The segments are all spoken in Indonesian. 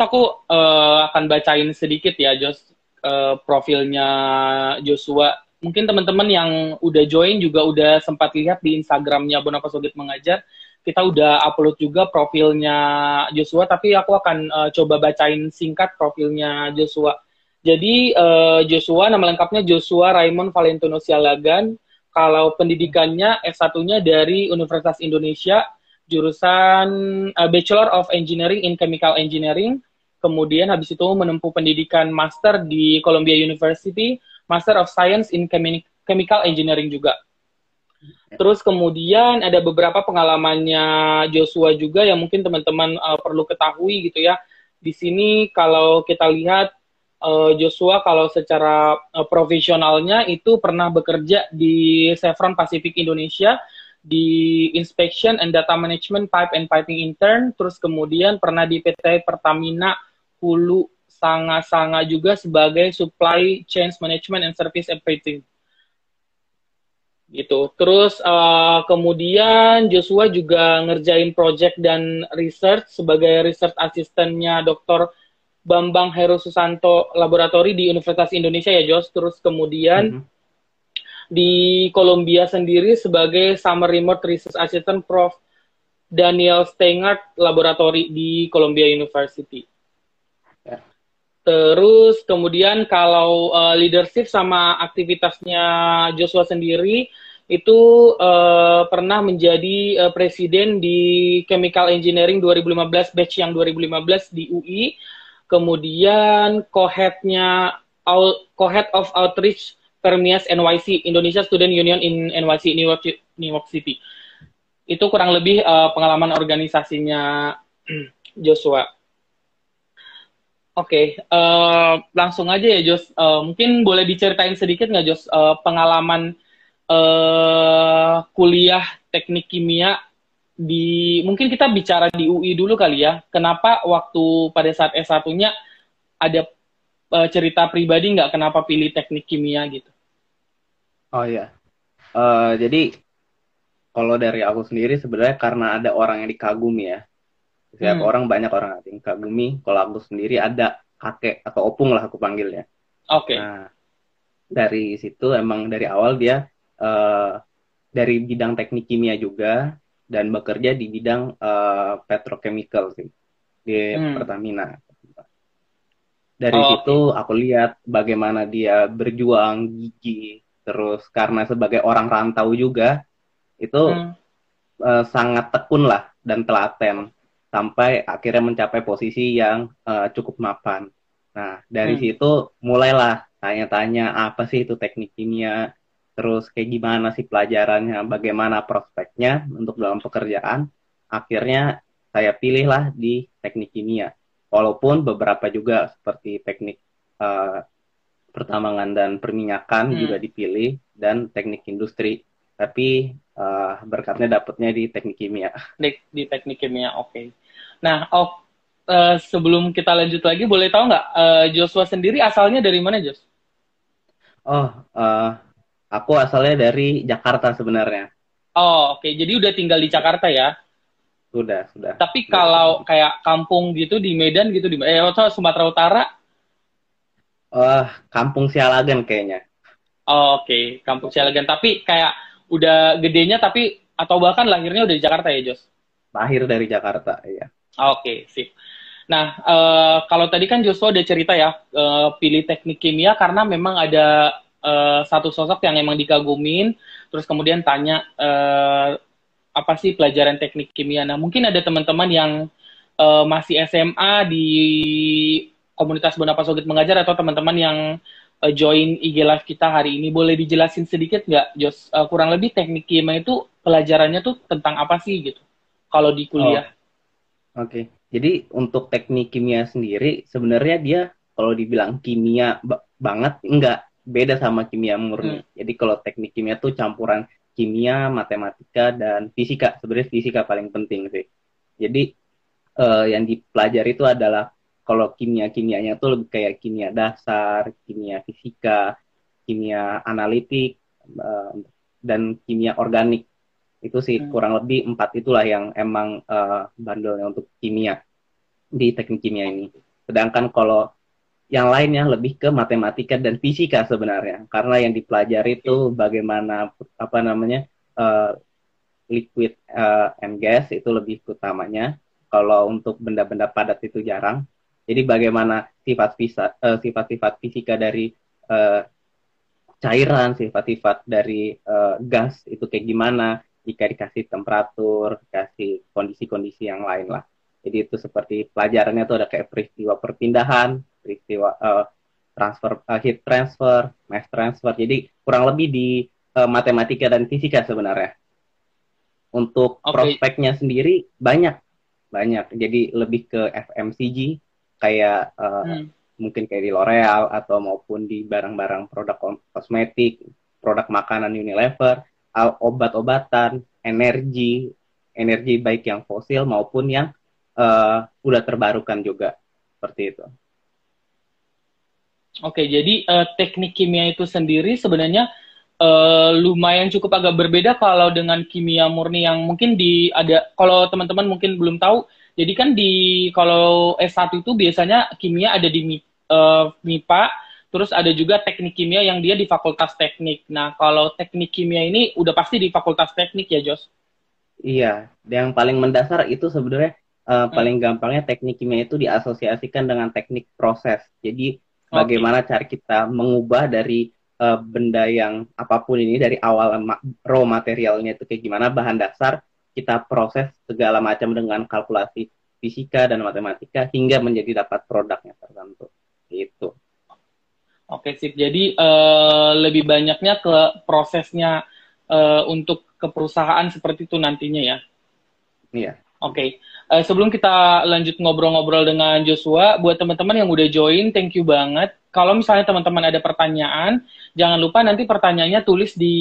aku uh, akan bacain sedikit ya Jos uh, profilnya Joshua. Mungkin teman-teman yang udah join juga udah sempat lihat di Instagramnya Bonapa Sogit Mengajar. Kita udah upload juga profilnya Joshua, tapi aku akan uh, coba bacain singkat profilnya Joshua. Jadi uh, Joshua nama lengkapnya Joshua Raymond Valentino Sialagan. Kalau pendidikannya S1-nya dari Universitas Indonesia, jurusan uh, Bachelor of Engineering in Chemical Engineering. Kemudian habis itu menempuh pendidikan master di Columbia University, Master of Science in Chemical Engineering juga. Terus kemudian ada beberapa pengalamannya Joshua juga yang mungkin teman-teman uh, perlu ketahui gitu ya. Di sini kalau kita lihat uh, Joshua kalau secara uh, profesionalnya itu pernah bekerja di Chevron Pacific Indonesia di Inspection and Data Management Pipe and Piping Intern, terus kemudian pernah di PT Pertamina Hulu Sanga-Sanga juga sebagai Supply Chain Management and Service Everything. Gitu. Terus uh, kemudian Joshua juga ngerjain project dan research sebagai research asistennya Dr. Bambang Heru Susanto Laboratori di Universitas Indonesia ya Jos. Terus kemudian mm -hmm. Di Columbia sendiri sebagai Summer Remote Research Assistant Prof. Daniel Stengart Laboratori di Columbia University. Ya. Terus kemudian kalau uh, leadership sama aktivitasnya Joshua sendiri itu uh, pernah menjadi uh, presiden di Chemical Engineering 2015 batch yang 2015 di UI kemudian co-headnya co-head of outreach Permias NYC Indonesia Student Union in NYC New York New York City itu kurang lebih uh, pengalaman organisasinya Joshua. Oke, okay, uh, eh, langsung aja ya Jos. Uh, mungkin boleh diceritain sedikit nggak Jos uh, pengalaman uh, kuliah teknik kimia di mungkin kita bicara di UI dulu kali ya. Kenapa waktu pada saat S1-nya ada uh, cerita pribadi nggak kenapa pilih teknik kimia gitu? Oh iya. Uh, jadi kalau dari aku sendiri sebenarnya karena ada orang yang dikagumi ya. Setiap hmm. orang banyak orang yang dikagumi. Kalau aku sendiri ada kakek atau opung lah aku panggilnya. Oke. Okay. Nah, dari situ emang dari awal dia uh, dari bidang teknik kimia juga dan bekerja di bidang uh, petrochemical sih di hmm. Pertamina. Dari oh, situ okay. aku lihat bagaimana dia berjuang gigi terus karena sebagai orang rantau juga itu hmm. uh, sangat tekun lah dan telaten sampai akhirnya mencapai posisi yang uh, cukup mapan. Nah dari hmm. situ mulailah tanya-tanya apa sih itu teknik kimia, terus kayak gimana sih pelajarannya, bagaimana prospeknya untuk dalam pekerjaan. Akhirnya saya pilihlah di teknik kimia. Walaupun beberapa juga seperti teknik uh, pertambangan dan perminyakan hmm. juga dipilih dan teknik industri. Tapi uh, berkatnya dapatnya di teknik kimia. Di, di teknik kimia, oke. Okay. Nah, oh, uh, sebelum kita lanjut lagi, boleh tahu nggak uh, Joshua sendiri asalnya dari mana, Jos? Oh, uh, Aku asalnya dari Jakarta sebenarnya. Oh, oke. Okay. Jadi udah tinggal di Jakarta ya? Sudah, sudah. Tapi kalau kayak kampung gitu di Medan gitu di eh atau Sumatera Utara? Uh, kampung Sialagan kayaknya. Oh, oke. Okay. Kampung Sialagan. Tapi kayak udah gedenya tapi atau bahkan lahirnya udah di Jakarta ya, Jos? Lahir dari Jakarta, iya. Oke, okay, sip. Nah, uh, kalau tadi kan Joshua udah cerita ya, uh, pilih teknik kimia karena memang ada uh, satu sosok yang emang dikagumin, terus kemudian tanya uh, apa sih pelajaran teknik kimia. Nah, mungkin ada teman-teman yang uh, masih SMA di komunitas Bonapa Sogit Mengajar atau teman-teman yang uh, join IG Live kita hari ini, boleh dijelasin sedikit nggak, Jos? Uh, kurang lebih teknik kimia itu pelajarannya tuh tentang apa sih gitu? Kalau di kuliah. Oh. Oke, okay. jadi untuk teknik kimia sendiri sebenarnya dia kalau dibilang kimia banget enggak beda sama kimia murni. Hmm. Jadi kalau teknik kimia tuh campuran kimia, matematika dan fisika. Sebenarnya fisika paling penting sih. Jadi uh, yang dipelajari itu adalah kalau kimia-kimianya tuh lebih kayak kimia dasar, kimia fisika, kimia analitik uh, dan kimia organik. Itu sih hmm. kurang lebih empat itulah yang emang uh, bandelnya untuk kimia di teknik kimia ini. Sedangkan kalau yang lainnya lebih ke matematika dan fisika sebenarnya. Karena yang dipelajari itu bagaimana apa namanya uh, liquid uh, and gas itu lebih utamanya. Kalau untuk benda-benda padat itu jarang. Jadi bagaimana sifat uh, sifat-sifat fisika dari uh, cairan, sifat-sifat dari uh, gas itu kayak gimana jika dikasih temperatur, dikasih kondisi-kondisi yang lain lah. Jadi itu seperti pelajarannya itu ada kayak peristiwa perpindahan, peristiwa uh, transfer uh, heat transfer, mass transfer. Jadi kurang lebih di uh, matematika dan fisika sebenarnya. Untuk okay. prospeknya sendiri banyak, banyak. Jadi lebih ke FMCG kayak uh, hmm. mungkin kayak di L'Oreal atau maupun di barang-barang produk kosmetik, produk makanan Unilever obat-obatan, energi, energi baik yang fosil maupun yang uh, udah terbarukan juga seperti itu. Oke, jadi uh, teknik kimia itu sendiri sebenarnya uh, lumayan cukup agak berbeda kalau dengan kimia murni yang mungkin di ada kalau teman-teman mungkin belum tahu. Jadi kan di kalau S1 itu biasanya kimia ada di uh, MIPA, Terus ada juga teknik kimia yang dia di fakultas teknik. Nah, kalau teknik kimia ini udah pasti di fakultas teknik ya, Jos? Iya, yang paling mendasar itu sebenarnya uh, paling gampangnya teknik kimia itu diasosiasikan dengan teknik proses. Jadi okay. bagaimana cara kita mengubah dari uh, benda yang apa pun ini dari awal ma raw materialnya itu kayak gimana bahan dasar kita proses segala macam dengan kalkulasi fisika dan matematika hingga menjadi dapat produknya tertentu. Itu. Oke sip. Jadi uh, lebih banyaknya ke prosesnya uh, untuk ke perusahaan seperti itu nantinya ya. Iya. Oke. Okay. Uh, eh, sebelum kita lanjut ngobrol-ngobrol dengan Joshua, buat teman-teman yang udah join, thank you banget. Kalau misalnya teman-teman ada pertanyaan, jangan lupa nanti pertanyaannya tulis di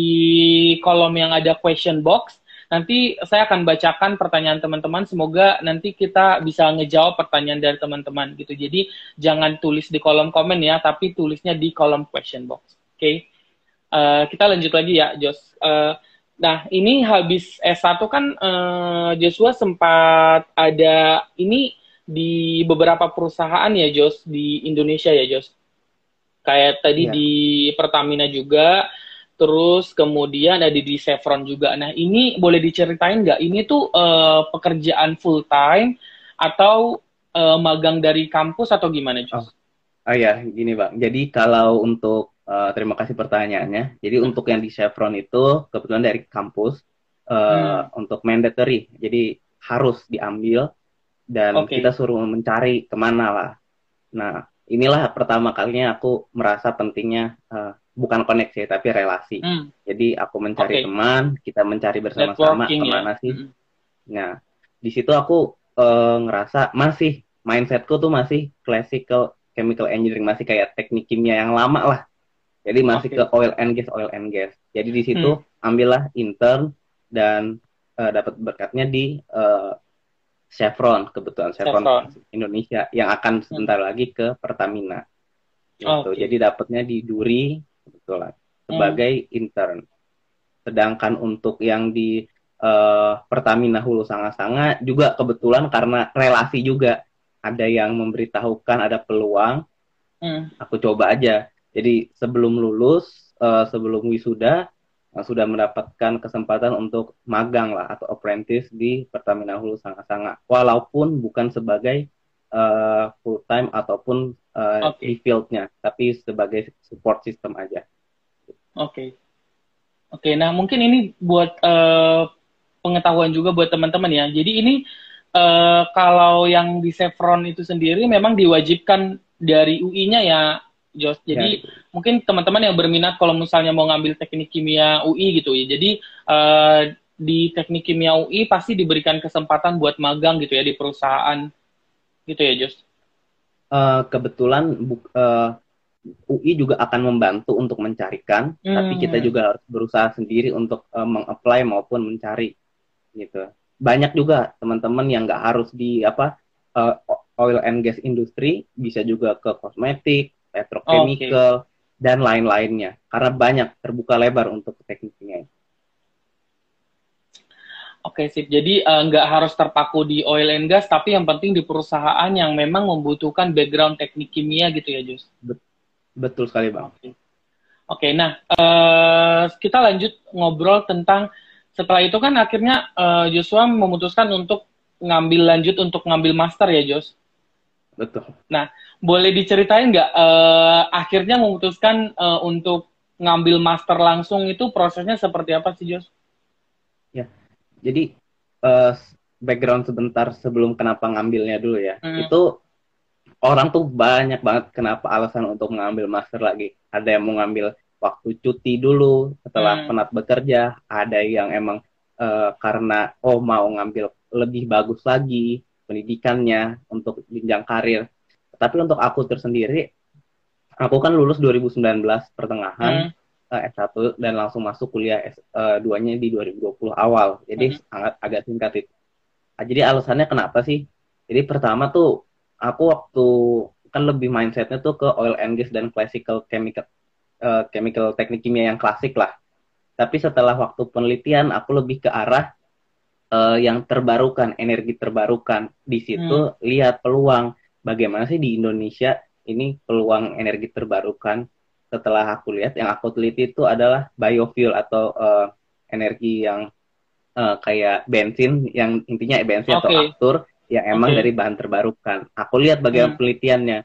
kolom yang ada question box Nanti saya akan bacakan pertanyaan teman-teman. Semoga nanti kita bisa ngejawab pertanyaan dari teman-teman gitu. Jadi jangan tulis di kolom komen ya, tapi tulisnya di kolom question box. Oke, okay? uh, eh, kita lanjut lagi ya, Jos. Uh, nah, ini habis S1 kan uh, Joshua sempat ada ini di beberapa perusahaan ya, Jos, di Indonesia ya, Jos. Kayak tadi yeah. di Pertamina juga, terus kemudian ada di Chevron juga. Nah, ini boleh diceritain nggak? Ini tuh uh, pekerjaan full time atau uh, magang dari kampus atau gimana, Jus? Oh. oh ya, gini Bang. Jadi kalau untuk uh, terima kasih pertanyaannya. Jadi hmm. untuk yang di Chevron itu kebetulan dari kampus uh, hmm. untuk mandatory. Jadi harus diambil dan okay. kita suruh mencari ke mana lah. Nah, inilah pertama kalinya aku merasa pentingnya uh, bukan koneksi tapi relasi. Hmm. Jadi aku mencari okay. teman, kita mencari bersama-sama ke mana ya? sih. Hmm. Nah, di situ aku uh, ngerasa masih mindsetku tuh masih classical chemical engineering, masih kayak teknik kimia yang lama lah. Jadi masih okay. ke oil and gas, oil and gas. Jadi di situ hmm. ambillah intern dan uh, dapat berkatnya di uh, Chevron kebetulan Chevron, Chevron Indonesia yang akan hmm. sebentar hmm. lagi ke Pertamina. Gitu. Okay. Jadi dapatnya di Duri kebetulan sebagai hmm. intern. Sedangkan untuk yang di uh, Pertamina Hulu Sanga-Sanga juga kebetulan karena relasi juga ada yang memberitahukan ada peluang. Hmm. Aku coba aja. Jadi sebelum lulus, uh, sebelum wisuda, sudah mendapatkan kesempatan untuk magang lah atau apprentice di Pertamina Hulu Sanga-Sanga walaupun bukan sebagai uh, full time ataupun uh, okay. di fieldnya tapi sebagai support system aja. Oke. Okay. Oke, okay, nah mungkin ini buat uh, pengetahuan juga buat teman-teman ya. Jadi ini uh, kalau yang di Chevron itu sendiri memang diwajibkan dari UI-nya ya Jos. Jadi ya. mungkin teman-teman yang berminat kalau misalnya mau ngambil teknik kimia UI gitu ya. Jadi uh, di teknik kimia UI pasti diberikan kesempatan buat magang gitu ya di perusahaan gitu ya Jos. Uh, kebetulan bu, uh, UI juga akan membantu untuk mencarikan, hmm. tapi kita juga harus berusaha sendiri untuk uh, mengapply maupun mencari gitu. Banyak juga teman-teman yang nggak harus di apa uh, oil and gas industry, bisa juga ke kosmetik, petrochemical, okay. dan lain-lainnya. Karena banyak terbuka lebar untuk tekniknya. Oke sip. Jadi uh, nggak harus terpaku di oil and gas, tapi yang penting di perusahaan yang memang membutuhkan background teknik kimia gitu ya, Jus. Betul sekali bang. Oke, okay, nah uh, kita lanjut ngobrol tentang setelah itu kan akhirnya uh, Joshua memutuskan untuk ngambil lanjut untuk ngambil master ya, Jos. Betul. Nah, boleh diceritain nggak uh, akhirnya memutuskan uh, untuk ngambil master langsung itu prosesnya seperti apa sih, Jos? jadi uh, background sebentar sebelum kenapa ngambilnya dulu ya hmm. itu orang tuh banyak banget kenapa alasan untuk mengambil master lagi ada yang mau ngambil waktu cuti dulu setelah hmm. penat bekerja ada yang emang uh, karena oh mau ngambil lebih bagus lagi pendidikannya untuk jenjang karir tapi untuk aku tersendiri aku kan lulus 2019 pertengahan hmm uh, eh, S1 dan langsung masuk kuliah S2-nya eh, di 2020 awal. Jadi hmm. sangat agak singkat itu. Nah, jadi alasannya kenapa sih? Jadi pertama tuh aku waktu kan lebih mindsetnya tuh ke oil and gas dan classical chemical uh, chemical teknik kimia yang klasik lah. Tapi setelah waktu penelitian aku lebih ke arah uh, yang terbarukan, energi terbarukan. Di situ hmm. lihat peluang bagaimana sih di Indonesia ini peluang energi terbarukan setelah aku lihat yang aku teliti itu adalah biofuel atau uh, energi yang uh, kayak bensin yang intinya bensin okay. atau aftur yang emang okay. dari bahan terbarukan. Aku lihat bagaimana hmm. penelitiannya.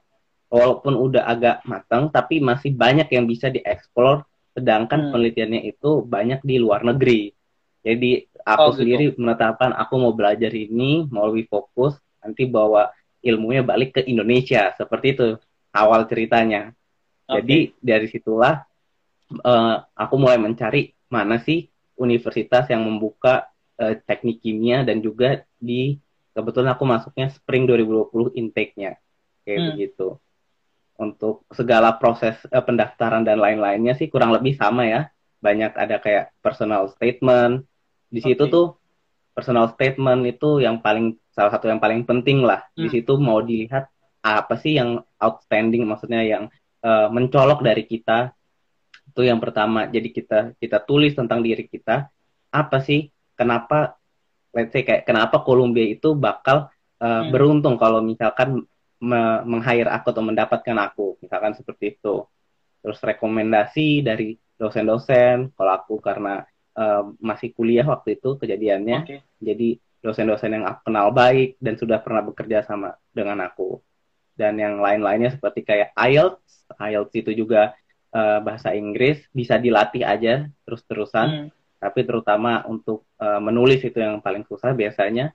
Walaupun udah agak matang tapi masih banyak yang bisa dieksplor sedangkan hmm. penelitiannya itu banyak di luar negeri. Jadi aku oh, gitu. sendiri gitu. menetapkan aku mau belajar ini, mau lebih fokus, nanti bawa ilmunya balik ke Indonesia. Seperti itu awal ceritanya. Jadi dari situlah uh, aku mulai mencari mana sih universitas yang membuka uh, teknik kimia dan juga di kebetulan aku masuknya spring 2020 intake-nya kayak hmm. begitu. Untuk segala proses uh, pendaftaran dan lain-lainnya sih kurang lebih sama ya. Banyak ada kayak personal statement. Di situ okay. tuh personal statement itu yang paling salah satu yang paling penting lah. Hmm. Di situ mau dilihat apa sih yang outstanding maksudnya yang uh, mencolok dari kita itu yang pertama jadi kita kita tulis tentang diri kita apa sih kenapa let's say kayak kenapa Columbia itu bakal uh, hmm. beruntung kalau misalkan me meng-hire aku atau mendapatkan aku misalkan seperti itu terus rekomendasi dari dosen-dosen kalau aku karena uh, masih kuliah waktu itu kejadiannya okay. jadi dosen-dosen yang aku kenal baik dan sudah pernah bekerja sama dengan aku dan yang lain-lainnya seperti kayak IELTS IELTS itu juga uh, bahasa Inggris bisa dilatih aja terus-terusan. Hmm. Tapi terutama untuk uh, menulis itu yang paling susah biasanya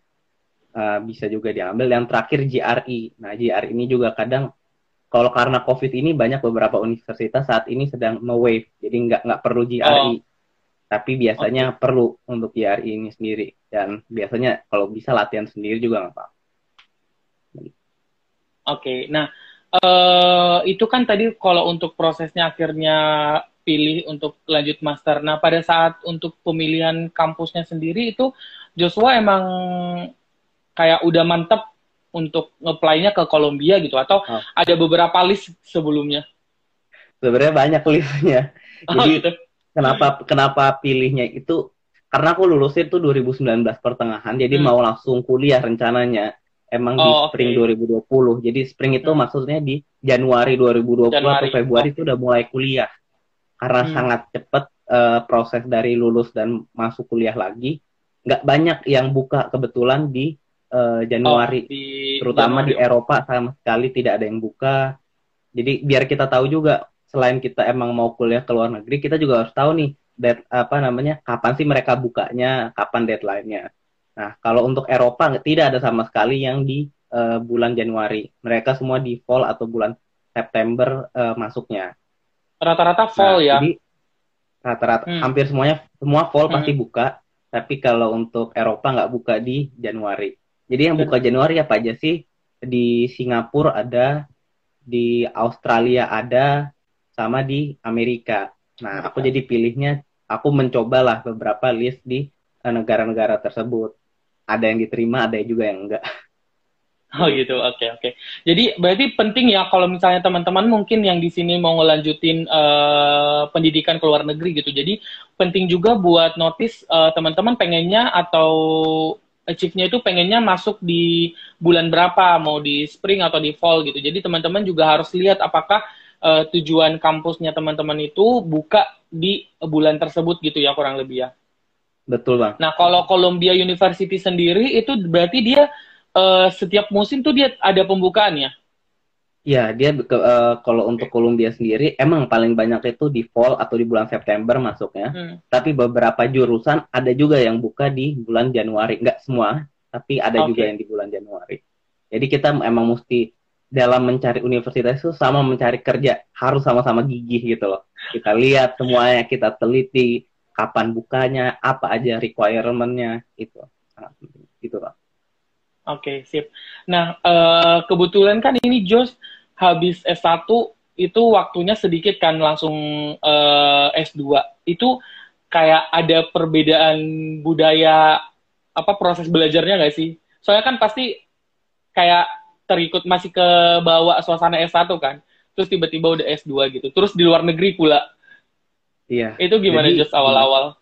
uh, bisa juga diambil. Yang terakhir GRE. Nah GRE ini juga kadang kalau karena COVID ini banyak beberapa universitas saat ini sedang me-wave, jadi nggak nggak perlu GRE. Oh. Tapi biasanya okay. perlu untuk GRE ini sendiri. Dan biasanya kalau bisa latihan sendiri juga nggak apa-apa. Oke, okay. nah uh, itu kan tadi kalau untuk prosesnya akhirnya pilih untuk lanjut master. Nah, pada saat untuk pemilihan kampusnya sendiri itu Joshua emang kayak udah mantep untuk ngeplay-nya ke Kolombia gitu atau oh. ada beberapa list sebelumnya? Sebenarnya banyak listnya. Oh, Jadi gitu. Kenapa kenapa pilihnya itu karena aku lulusnya itu 2019 pertengahan, jadi hmm. mau langsung kuliah rencananya emang oh, di spring okay. 2020. Jadi spring itu hmm. maksudnya di Januari 2020 Januari. atau Februari itu udah mulai kuliah. Karena hmm. sangat cepat uh, eh, proses dari lulus dan masuk kuliah lagi. Nggak banyak yang buka kebetulan di uh, Januari. Oh, di terutama Januari. di Eropa sama sekali tidak ada yang buka. Jadi biar kita tahu juga selain kita emang mau kuliah ke luar negeri, kita juga harus tahu nih dead, apa namanya kapan sih mereka bukanya, kapan deadline-nya. Nah, kalau untuk Eropa tidak ada sama sekali yang di uh, bulan Januari. Mereka semua di fall atau bulan September uh, masuknya. Rata-rata fall nah, ya. Jadi rata-rata hmm. hampir semuanya semua fall hmm. pasti buka, tapi kalau untuk Eropa nggak buka di Januari. Jadi yang buka Januari apa aja sih? Di Singapura ada, di Australia ada, sama di Amerika. Nah, aku jadi pilihnya, aku mencobalah beberapa list di eh, negara-negara tersebut ada yang diterima ada juga yang enggak Oh gitu, oke okay, oke. Okay. Jadi berarti penting ya kalau misalnya teman-teman mungkin yang di sini mau ngelanjutin uh, pendidikan ke luar negeri gitu. Jadi penting juga buat notice uh, teman-teman pengennya atau achieve-nya itu pengennya masuk di bulan berapa, mau di spring atau di fall gitu. Jadi teman-teman juga harus lihat apakah uh, tujuan kampusnya teman-teman itu buka di bulan tersebut gitu ya kurang lebih ya. Betul bang. Nah kalau Columbia University sendiri itu berarti dia uh, setiap musim tuh dia ada pembukaannya. Ya, dia ke, uh, kalau untuk Columbia sendiri emang paling banyak itu di fall atau di bulan September masuknya. Hmm. Tapi beberapa jurusan ada juga yang buka di bulan Januari. Enggak semua, tapi ada okay. juga yang di bulan Januari. Jadi kita emang mesti dalam mencari universitas itu sama mencari kerja harus sama-sama gigih gitu loh. Kita lihat semuanya, kita teliti kapan bukanya, apa aja requirementnya itu. Gitu loh. Oke, okay, sip. Nah, uh, kebetulan kan ini Jos habis S1 itu waktunya sedikit kan langsung eh, S2. Itu kayak ada perbedaan budaya apa proses belajarnya nggak sih? Soalnya kan pasti kayak terikut masih ke bawah suasana S1 kan. Terus tiba-tiba udah S2 gitu. Terus di luar negeri pula. Iya. Itu gimana Jos awal-awal?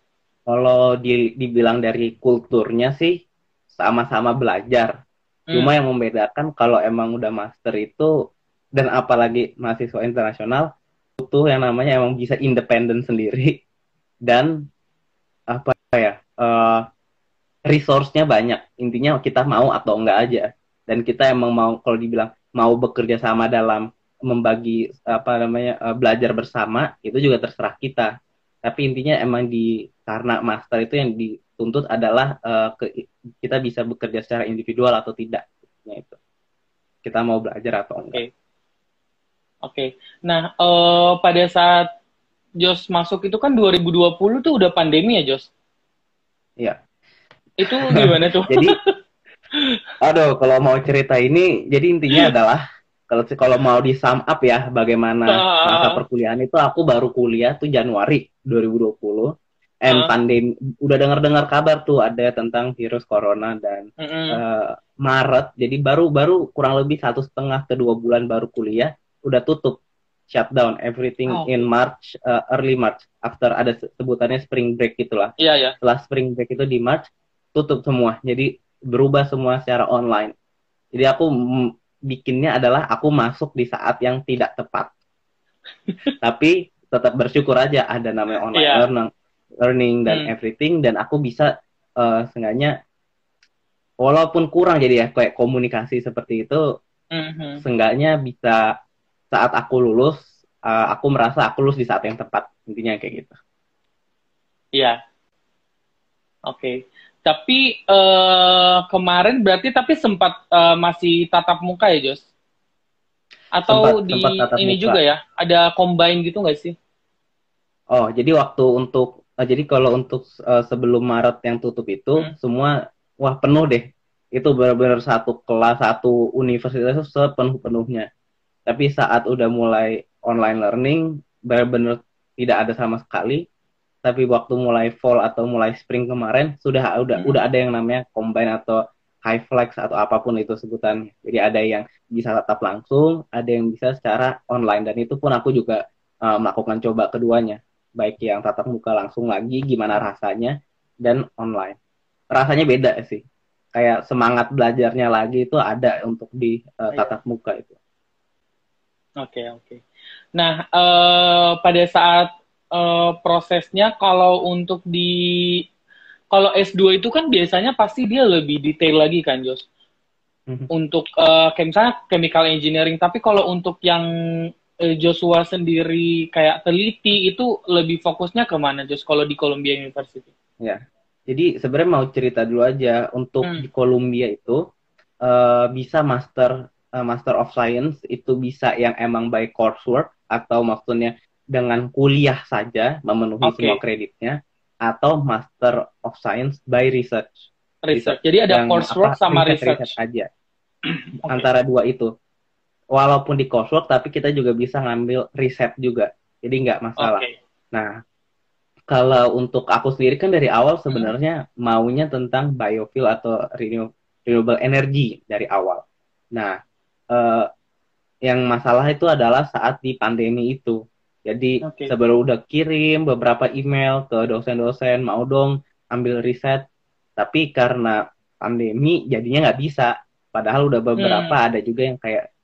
Kalau di, dibilang dari kulturnya sih sama-sama belajar. Hmm. Cuma yang membedakan kalau emang udah master itu dan apalagi mahasiswa internasional butuh yang namanya emang bisa independen sendiri dan apa ya uh, resource-nya banyak. Intinya kita mau atau enggak aja. Dan kita emang mau kalau dibilang mau bekerja sama dalam membagi apa namanya uh, belajar bersama itu juga terserah kita. Tapi intinya emang di karena master itu yang di tuntut adalah uh, ke, kita bisa bekerja secara individual atau tidak itu kita mau belajar atau enggak. Oke, okay. okay. nah uh, pada saat Jos masuk itu kan 2020 tuh udah pandemi ya Jos? Iya. Itu gimana tuh? jadi, aduh kalau mau cerita ini, jadi intinya adalah kalau kalau mau di sum up ya bagaimana uh, masa perkuliahan itu aku baru kuliah tuh Januari 2020 and uh. pandemi udah dengar-dengar kabar tuh ada tentang virus corona dan uh -uh. Uh, Maret jadi baru baru kurang lebih satu setengah ke dua bulan baru kuliah udah tutup shutdown everything oh. in March uh, early March after ada sebutannya spring break gitulah iya yeah, iya yeah. setelah spring break itu di March tutup semua jadi berubah semua secara online jadi aku bikinnya adalah aku masuk di saat yang tidak tepat tapi tetap bersyukur aja ada namanya online yeah. learning learning dan hmm. everything dan aku bisa uh, seenggaknya walaupun kurang jadi ya kayak komunikasi seperti itu mm-hmm. seenggaknya bisa saat aku lulus uh, aku merasa aku lulus di saat yang tepat intinya kayak gitu iya oke okay. Tapi uh, kemarin berarti tapi sempat uh, masih tatap muka ya Jos? Atau sempat, di sempat ini muka. juga ya? Ada combine gitu nggak sih? Oh jadi waktu untuk uh, jadi kalau untuk uh, sebelum Maret yang tutup itu hmm. semua wah penuh deh. Itu benar-benar satu kelas satu universitas itu sepenuh-penuhnya. Tapi saat udah mulai online learning benar-benar tidak ada sama sekali tapi waktu mulai fall atau mulai spring kemarin sudah udah hmm. udah ada yang namanya combine atau high flex atau apa pun itu sebutannya jadi ada yang bisa tetap langsung ada yang bisa secara online. Dan itu pun aku juga uh, melakukan coba keduanya. Baik yang tatap muka langsung lagi gimana rasanya dan online. Rasanya beda sih. Kayak semangat belajarnya lagi itu ada untuk di uh, tatap muka itu. Oke okay, oke. Okay. nah uh, pada saat uh, prosesnya kalau untuk di kalau S2 itu kan biasanya pasti dia lebih detail lagi kan Jos mm-hmm. untuk uh, kayak misalnya chemical engineering tapi kalau untuk yang Eh, Joshua sendiri kayak teliti itu lebih fokusnya ke mana Jos kalau di Columbia University? Ya, jadi sebenarnya mau cerita dulu aja untuk hmm. di Columbia itu uh, bisa master uh, master of science itu bisa yang emang by coursework atau maksudnya dengan kuliah saja memenuhi okay. semua kreditnya atau master of science by research. Research. Jadi ada coursework sama research. research aja. okay. Antara dua itu walaupun di coursework tapi kita juga bisa ngambil riset juga jadi nggak masalah okay. nah kalau untuk aku sendiri kan dari awal sebenarnya hmm. maunya tentang biofuel atau renewable energy dari awal Nah, uh, yang masalah itu adalah saat di pandemi itu. Jadi okay. sebelum udah kirim beberapa email ke dosen-dosen mau dong ambil riset, tapi karena pandemi jadinya nggak bisa. Padahal udah beberapa hmm. ada juga yang kayak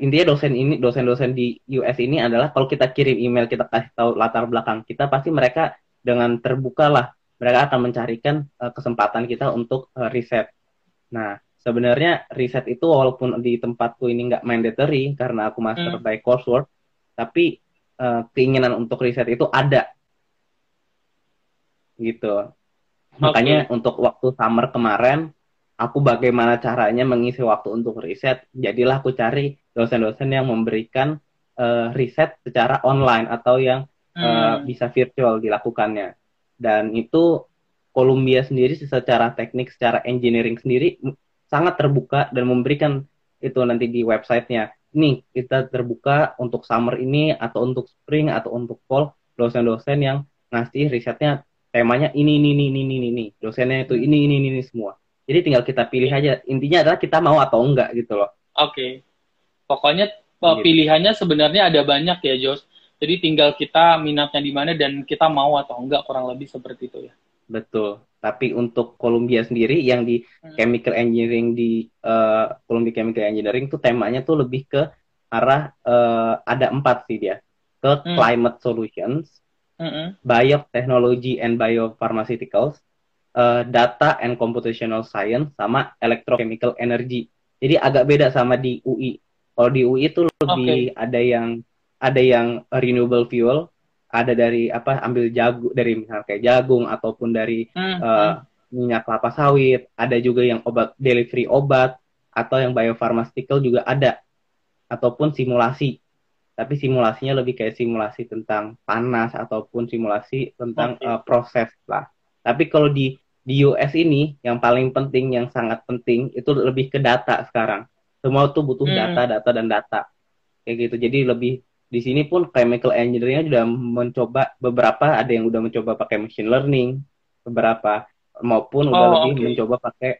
intinya dosen ini dosen-dosen di US ini adalah kalau kita kirim email kita kasih tahu latar belakang kita pasti mereka dengan terbuka lah mereka akan mencarikan uh, kesempatan kita untuk uh, riset. Nah sebenarnya riset itu walaupun di tempatku ini nggak mandatory karena aku master hmm. by coursework, tapi uh, keinginan untuk riset itu ada gitu. Okay. Makanya untuk waktu summer kemarin, aku bagaimana caranya mengisi waktu untuk riset, jadilah aku cari dosen-dosen yang memberikan uh, riset secara online atau yang uh, bisa virtual dilakukannya. Dan itu Columbia sendiri secara teknik, secara engineering sendiri sangat terbuka dan memberikan itu nanti di websitenya. Nih kita terbuka untuk summer ini atau untuk spring atau untuk fall dosen-dosen yang ngasih risetnya temanya ini ini ini ini ini, ini. dosennya itu ini ini ini, ini semua. Jadi tinggal kita pilih aja. Intinya adalah kita mau atau enggak gitu loh. Oke. Okay. Pokoknya eh, gitu. pilihannya sebenarnya ada banyak ya, Jos. Jadi tinggal kita minatnya di mana dan kita mau atau enggak kurang lebih seperti itu ya. Betul. Tapi untuk Columbia sendiri yang di hmm. chemical engineering di uh, Columbia Chemical Engineering tuh temanya tuh lebih ke arah uh, ada empat sih dia. Ke hmm. climate solutions, mm-hmm. biotechnology and biopharmaceuticals, uh, data and computational science, sama electrochemical energy. Jadi agak beda sama di UI. Kalau di UI itu lebih okay. ada yang ada yang renewable fuel, ada dari apa ambil jagung dari misalnya kayak jagung ataupun dari mm-hmm. uh, minyak kelapa sawit, ada juga yang obat delivery obat atau yang biofarmaceutical juga ada ataupun simulasi tapi simulasinya lebih kayak simulasi tentang panas ataupun simulasi tentang okay. uh, eh, proses lah. Tapi kalau di di US ini yang paling penting yang sangat penting itu lebih ke data sekarang. Semua tuh butuh hmm. data, data dan data. Kayak gitu. Jadi lebih di sini pun chemical engineering sudah mencoba beberapa ada yang udah mencoba pakai machine learning, beberapa maupun udah oh, lebih okay. mencoba pakai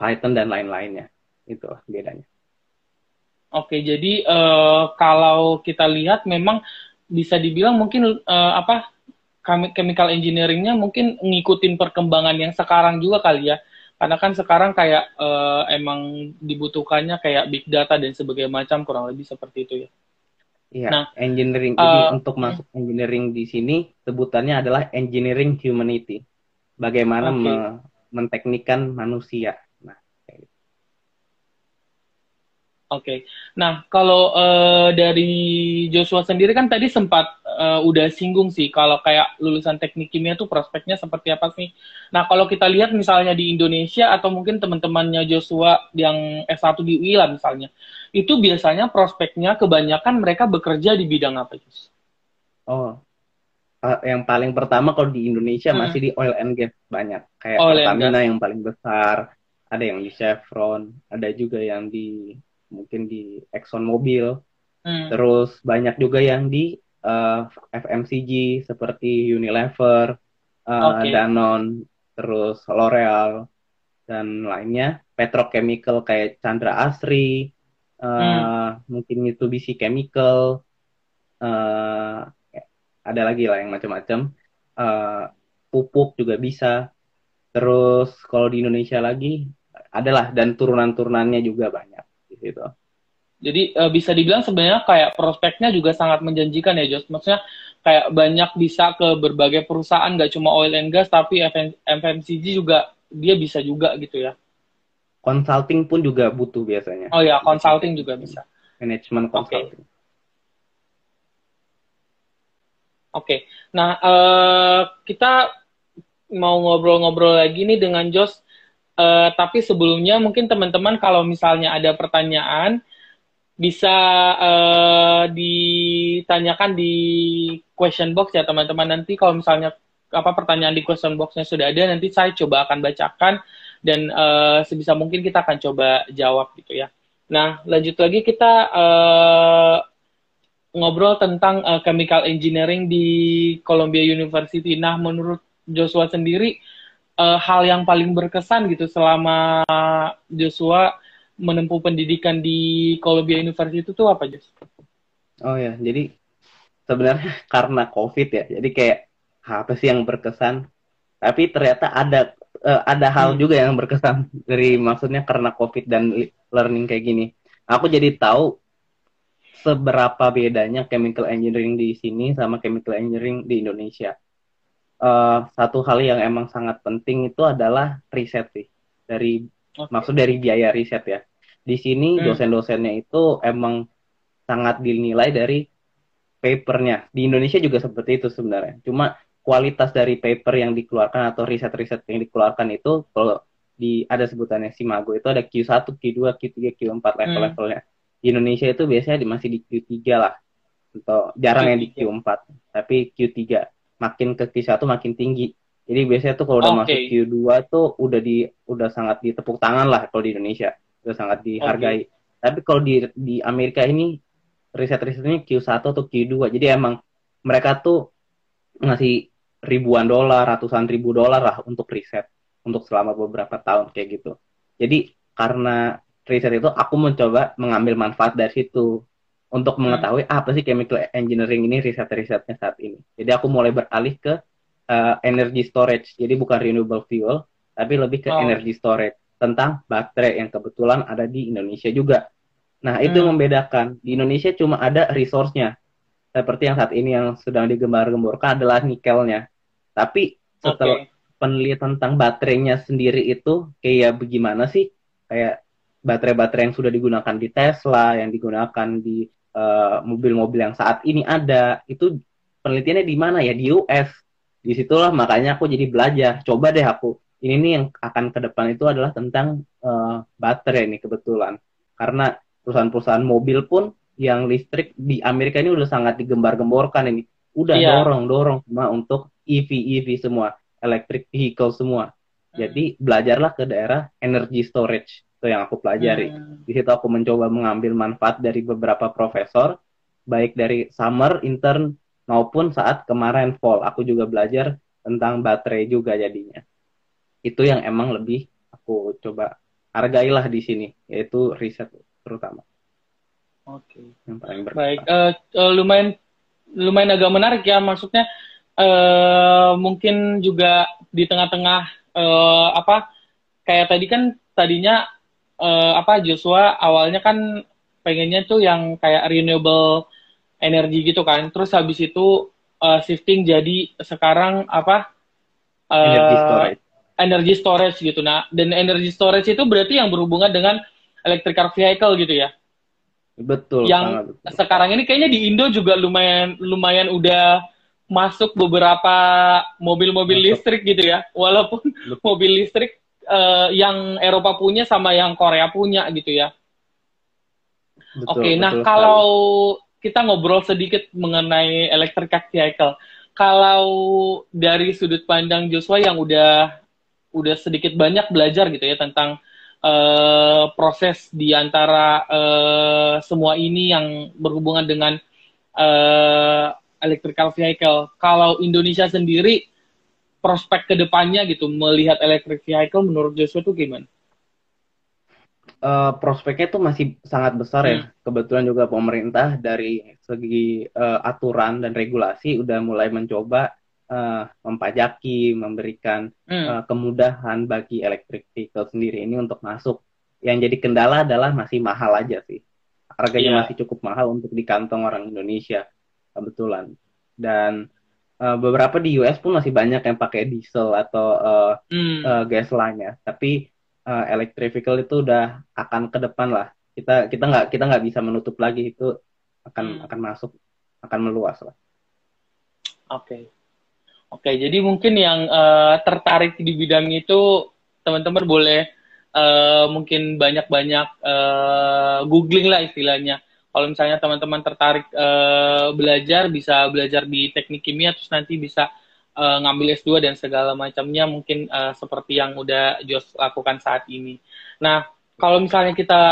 Python dan lain-lainnya. Itu bedanya. Oke, jadi uh, kalau kita lihat memang bisa dibilang mungkin uh, apa chemical engineeringnya mungkin ngikutin perkembangan yang sekarang juga kali ya. Karena kan sekarang kayak uh, emang dibutuhkannya kayak big data dan sebagainya macam kurang lebih seperti itu ya. Iya, nah, engineering uh, untuk masuk engineering di sini sebutannya adalah engineering humanity. Bagaimana okay. me menteknikan manusia. Oke, okay. nah kalau uh, dari Joshua sendiri kan tadi sempat uh, udah singgung sih kalau kayak lulusan teknik kimia tuh prospeknya seperti apa sih? Nah kalau kita lihat misalnya di Indonesia atau mungkin teman-temannya Joshua yang S1 di UI lah misalnya, itu biasanya prospeknya kebanyakan mereka bekerja di bidang apa, Jus? Oh, uh, yang paling pertama kalau di Indonesia hmm. masih di oil and gas banyak, kayak oil Pertamina yang paling besar, ada yang di Chevron, ada juga yang di mungkin di Exxon Mobil. Hmm. Terus banyak juga yang di uh, eh, FMCG seperti Unilever, uh, eh, okay. Danone, terus L'Oreal dan lainnya. Petrochemical kayak Chandra Asri, uh, hmm. mungkin Mitsubishi Chemical, uh, ada lagi lah yang macam-macam. Uh, pupuk juga bisa. Terus kalau di Indonesia lagi adalah dan turunan-turunannya juga banyak gitu. Jadi uh, bisa dibilang sebenarnya kayak prospeknya juga sangat menjanjikan ya Jos. Maksudnya kayak banyak bisa ke berbagai perusahaan, nggak cuma oil and gas, tapi FMCG juga dia bisa juga gitu ya. Consulting pun juga butuh biasanya. Oh ya, consulting juga bisa. Manajemen consulting. Oke, okay. nah uh, kita mau ngobrol-ngobrol lagi nih dengan Jos Uh, tapi sebelumnya mungkin teman-teman kalau misalnya ada pertanyaan bisa uh, ditanyakan di question box ya teman-teman nanti kalau misalnya apa pertanyaan di question boxnya sudah ada nanti saya coba akan bacakan dan uh, sebisa mungkin kita akan coba jawab gitu ya. Nah lanjut lagi kita uh, ngobrol tentang uh, chemical engineering di Columbia University. Nah menurut Joshua sendiri uh, hal yang paling berkesan gitu selama Joshua menempuh pendidikan di Columbia University itu apa, Jos? Oh ya, jadi sebenarnya karena COVID ya, jadi kayak apa sih yang berkesan? Tapi ternyata ada uh, ada hal hmm. juga yang berkesan dari maksudnya karena COVID dan learning kayak gini. Aku jadi tahu seberapa bedanya chemical engineering di sini sama chemical engineering di Indonesia. Uh, satu hal yang emang sangat penting itu adalah riset sih dari okay. maksud dari biaya riset ya. Di sini hmm. dosen-dosennya itu emang sangat dinilai dari papernya. Di Indonesia juga seperti itu sebenarnya. Cuma kualitas dari paper yang dikeluarkan atau riset-riset yang dikeluarkan itu kalau di ada sebutannya Simago itu ada Q1, Q2, Q3, Q4 level-levelnya. Hmm di Indonesia itu biasanya masih di Q3 lah atau jarang Q3. yang di Q4 tapi Q3 makin ke Q1 makin tinggi jadi biasanya tuh kalau udah okay. masuk Q2 tuh udah di udah sangat ditepuk tangan lah kalau di Indonesia udah sangat dihargai okay. tapi kalau di di Amerika ini riset-risetnya Q1 atau Q2 jadi emang mereka tuh ngasih ribuan dolar ratusan ribu dolar lah untuk riset untuk selama beberapa tahun kayak gitu jadi karena riset itu aku mencoba mengambil manfaat dari situ untuk hmm. mengetahui apa sih chemical engineering ini riset-risetnya saat ini. Jadi aku mulai beralih ke uh, energy storage. Jadi bukan renewable fuel, tapi lebih ke oh. energy storage tentang baterai yang kebetulan ada di Indonesia juga. Nah, itu hmm. membedakan. Di Indonesia cuma ada resource-nya. Seperti yang saat ini yang sedang digembar-gemborkan adalah nikelnya. Tapi setelah okay. penelitian tentang baterainya sendiri itu kayak bagaimana sih? Kayak baterai-baterai yang sudah digunakan di Tesla, yang digunakan di eh, mobil-mobil uh, yang saat ini ada, itu penelitiannya di mana ya? Di US. Di situlah makanya aku jadi belajar. Coba deh aku. Ini nih yang akan ke depan itu adalah tentang uh, baterai ini kebetulan. Karena perusahaan-perusahaan mobil pun yang listrik di Amerika ini udah sangat digembar-gemborkan ini. Udah yeah. dorong-dorong semua untuk EV-EV semua, electric vehicle semua. Hmm. Jadi belajarlah ke daerah energy storage itu yang aku pelajari. Hmm. Di situ aku mencoba mengambil manfaat dari beberapa profesor, baik dari summer, intern, maupun saat kemarin fall. Aku juga belajar tentang baterai juga jadinya. Itu yang emang lebih aku coba hargailah di sini, yaitu riset terutama. Oke. Okay. Yang paling Baik, uh, uh, lumayan lumayan agak menarik ya, maksudnya uh, mungkin juga di tengah-tengah uh, apa kayak tadi kan tadinya uh, apa Joshua awalnya kan pengennya tuh yang kayak renewable energy gitu kan. Terus habis itu uh, shifting jadi sekarang apa? Uh, energy storage. Energy storage gitu. Nah, dan energy storage itu berarti yang berhubungan dengan electrical vehicle gitu ya. Betul. Yang betul. sekarang ini kayaknya di Indo juga lumayan lumayan udah masuk beberapa mobil-mobil listrik gitu ya. Walaupun betul. mobil listrik uh, yang Eropa punya sama yang Korea punya gitu ya. Oke, okay, nah kalau kita ngobrol sedikit mengenai electric vehicle, kalau dari sudut pandang Joshua yang udah udah sedikit banyak belajar gitu ya tentang uh, proses di antara uh, semua ini yang berhubungan dengan uh, electrical vehicle. Kalau Indonesia sendiri prospek ke depannya gitu melihat electric vehicle menurut Joshua tuh gimana? Uh, prospeknya tuh masih sangat besar ya. hmm. ya. Kebetulan juga pemerintah dari segi uh, aturan dan regulasi udah mulai mencoba uh, mempajaki, memberikan hmm. uh, kemudahan bagi electric vehicle sendiri ini untuk masuk. Yang jadi kendala adalah masih mahal aja sih. Harganya yeah. masih cukup mahal untuk di kantong orang Indonesia kebetulan. Dan uh, beberapa di US pun masih banyak yang pakai diesel atau uh, mm. uh, gas lainnya. Tapi uh, electric vehicle itu udah akan ke depan lah. Kita kita nggak kita nggak bisa menutup lagi itu akan mm. akan masuk akan meluas lah. Oke. Okay. Oke, jadi mungkin yang uh, tertarik di bidang itu teman-teman boleh uh, mungkin banyak-banyak uh, googling lah istilahnya kalau misalnya teman-teman tertarik uh, belajar bisa belajar di teknik kimia terus nanti bisa uh, ngambil S2 dan segala macamnya mungkin uh, seperti yang udah Jos lakukan saat ini. Nah, kalau misalnya kita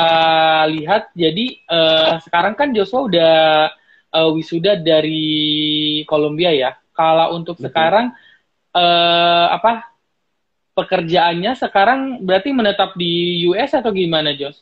lihat jadi uh, sekarang kan Joshua udah uh, wisuda dari Columbia ya. Kalau untuk Betul. sekarang uh, apa pekerjaannya sekarang berarti menetap di US atau gimana, Jos?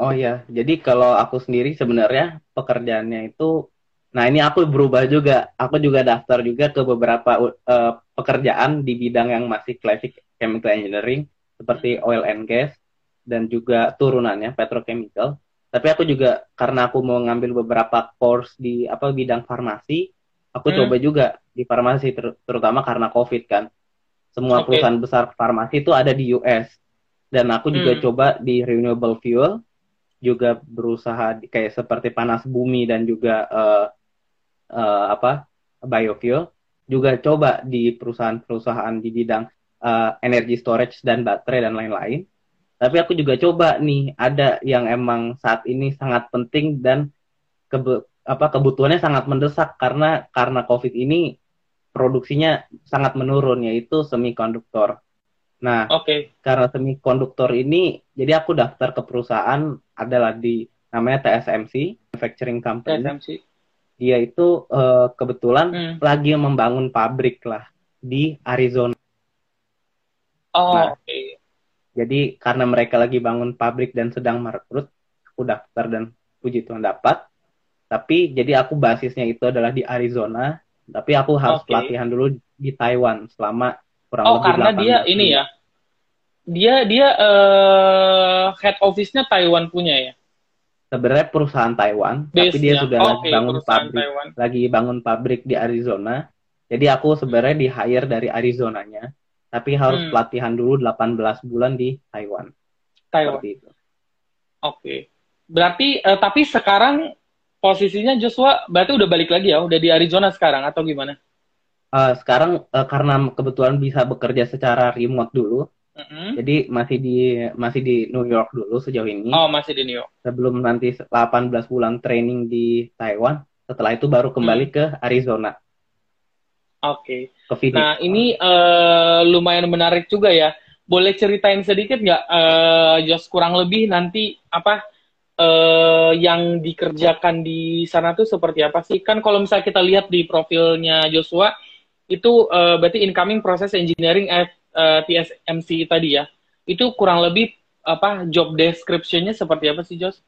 Oh iya, jadi kalau aku sendiri sebenarnya pekerjaannya itu, nah ini aku berubah juga. Aku juga daftar juga ke beberapa uh, pekerjaan di bidang yang masih classic chemical engineering, seperti oil and gas, dan juga turunannya petrochemical. Tapi aku juga karena aku mau ngambil beberapa course di apa bidang farmasi, aku hmm. coba juga di farmasi ter terutama karena COVID kan. Semua okay. perusahaan besar farmasi itu ada di US. Dan aku juga hmm. coba di renewable fuel juga berusaha di, kayak seperti panas bumi dan juga uh, uh, apa biofuel juga coba di perusahaan-perusahaan di bidang uh, energy storage dan baterai dan lain-lain. Tapi aku juga coba nih ada yang emang saat ini sangat penting dan kebe apa kebutuhannya sangat mendesak karena karena COVID ini produksinya sangat menurun yaitu semikonduktor. Nah, okay. karena semikonduktor ini, jadi aku daftar ke perusahaan adalah di namanya TSMC, Manufacturing Company. TSMC. Dia itu uh, kebetulan hmm. lagi membangun pabrik lah di Arizona. Oh, nah, oke. Okay. Jadi karena mereka lagi bangun pabrik dan sedang merekrut, aku daftar dan puji Tuhan dapat. Tapi jadi aku basisnya itu adalah di Arizona, tapi aku harus okay. pelatihan dulu di Taiwan selama kurang oh, lebih karena dia tahun. ini ya dia dia uh, head office-nya Taiwan punya ya sebenarnya perusahaan Taiwan Base tapi dia sudah oh, lagi okay, bangun pabrik Taiwan. lagi bangun pabrik di Arizona jadi aku sebenarnya di hire dari Arizonanya tapi harus hmm. pelatihan dulu 18 bulan di Taiwan Taiwan oke okay. berarti uh, tapi sekarang posisinya Joshua berarti udah balik lagi ya udah di Arizona sekarang atau gimana uh, sekarang uh, karena kebetulan bisa bekerja secara remote dulu, mm-hmm. jadi masih di masih di New York dulu sejauh ini. Oh masih di New York. Sebelum nanti 18 bulan training di Taiwan, setelah itu baru kembali mm. ke Arizona. Oke. Okay. Nah ini uh, lumayan menarik juga ya. Boleh ceritain sedikit nggak, uh, Jos kurang lebih nanti apa uh, yang dikerjakan di sana tuh seperti apa sih? Kan kalau misalnya kita lihat di profilnya Joshua, itu uh, berarti incoming proses engineering at uh, eh, TSMC tadi ya. Itu kurang lebih apa job description-nya seperti apa sih, Jos?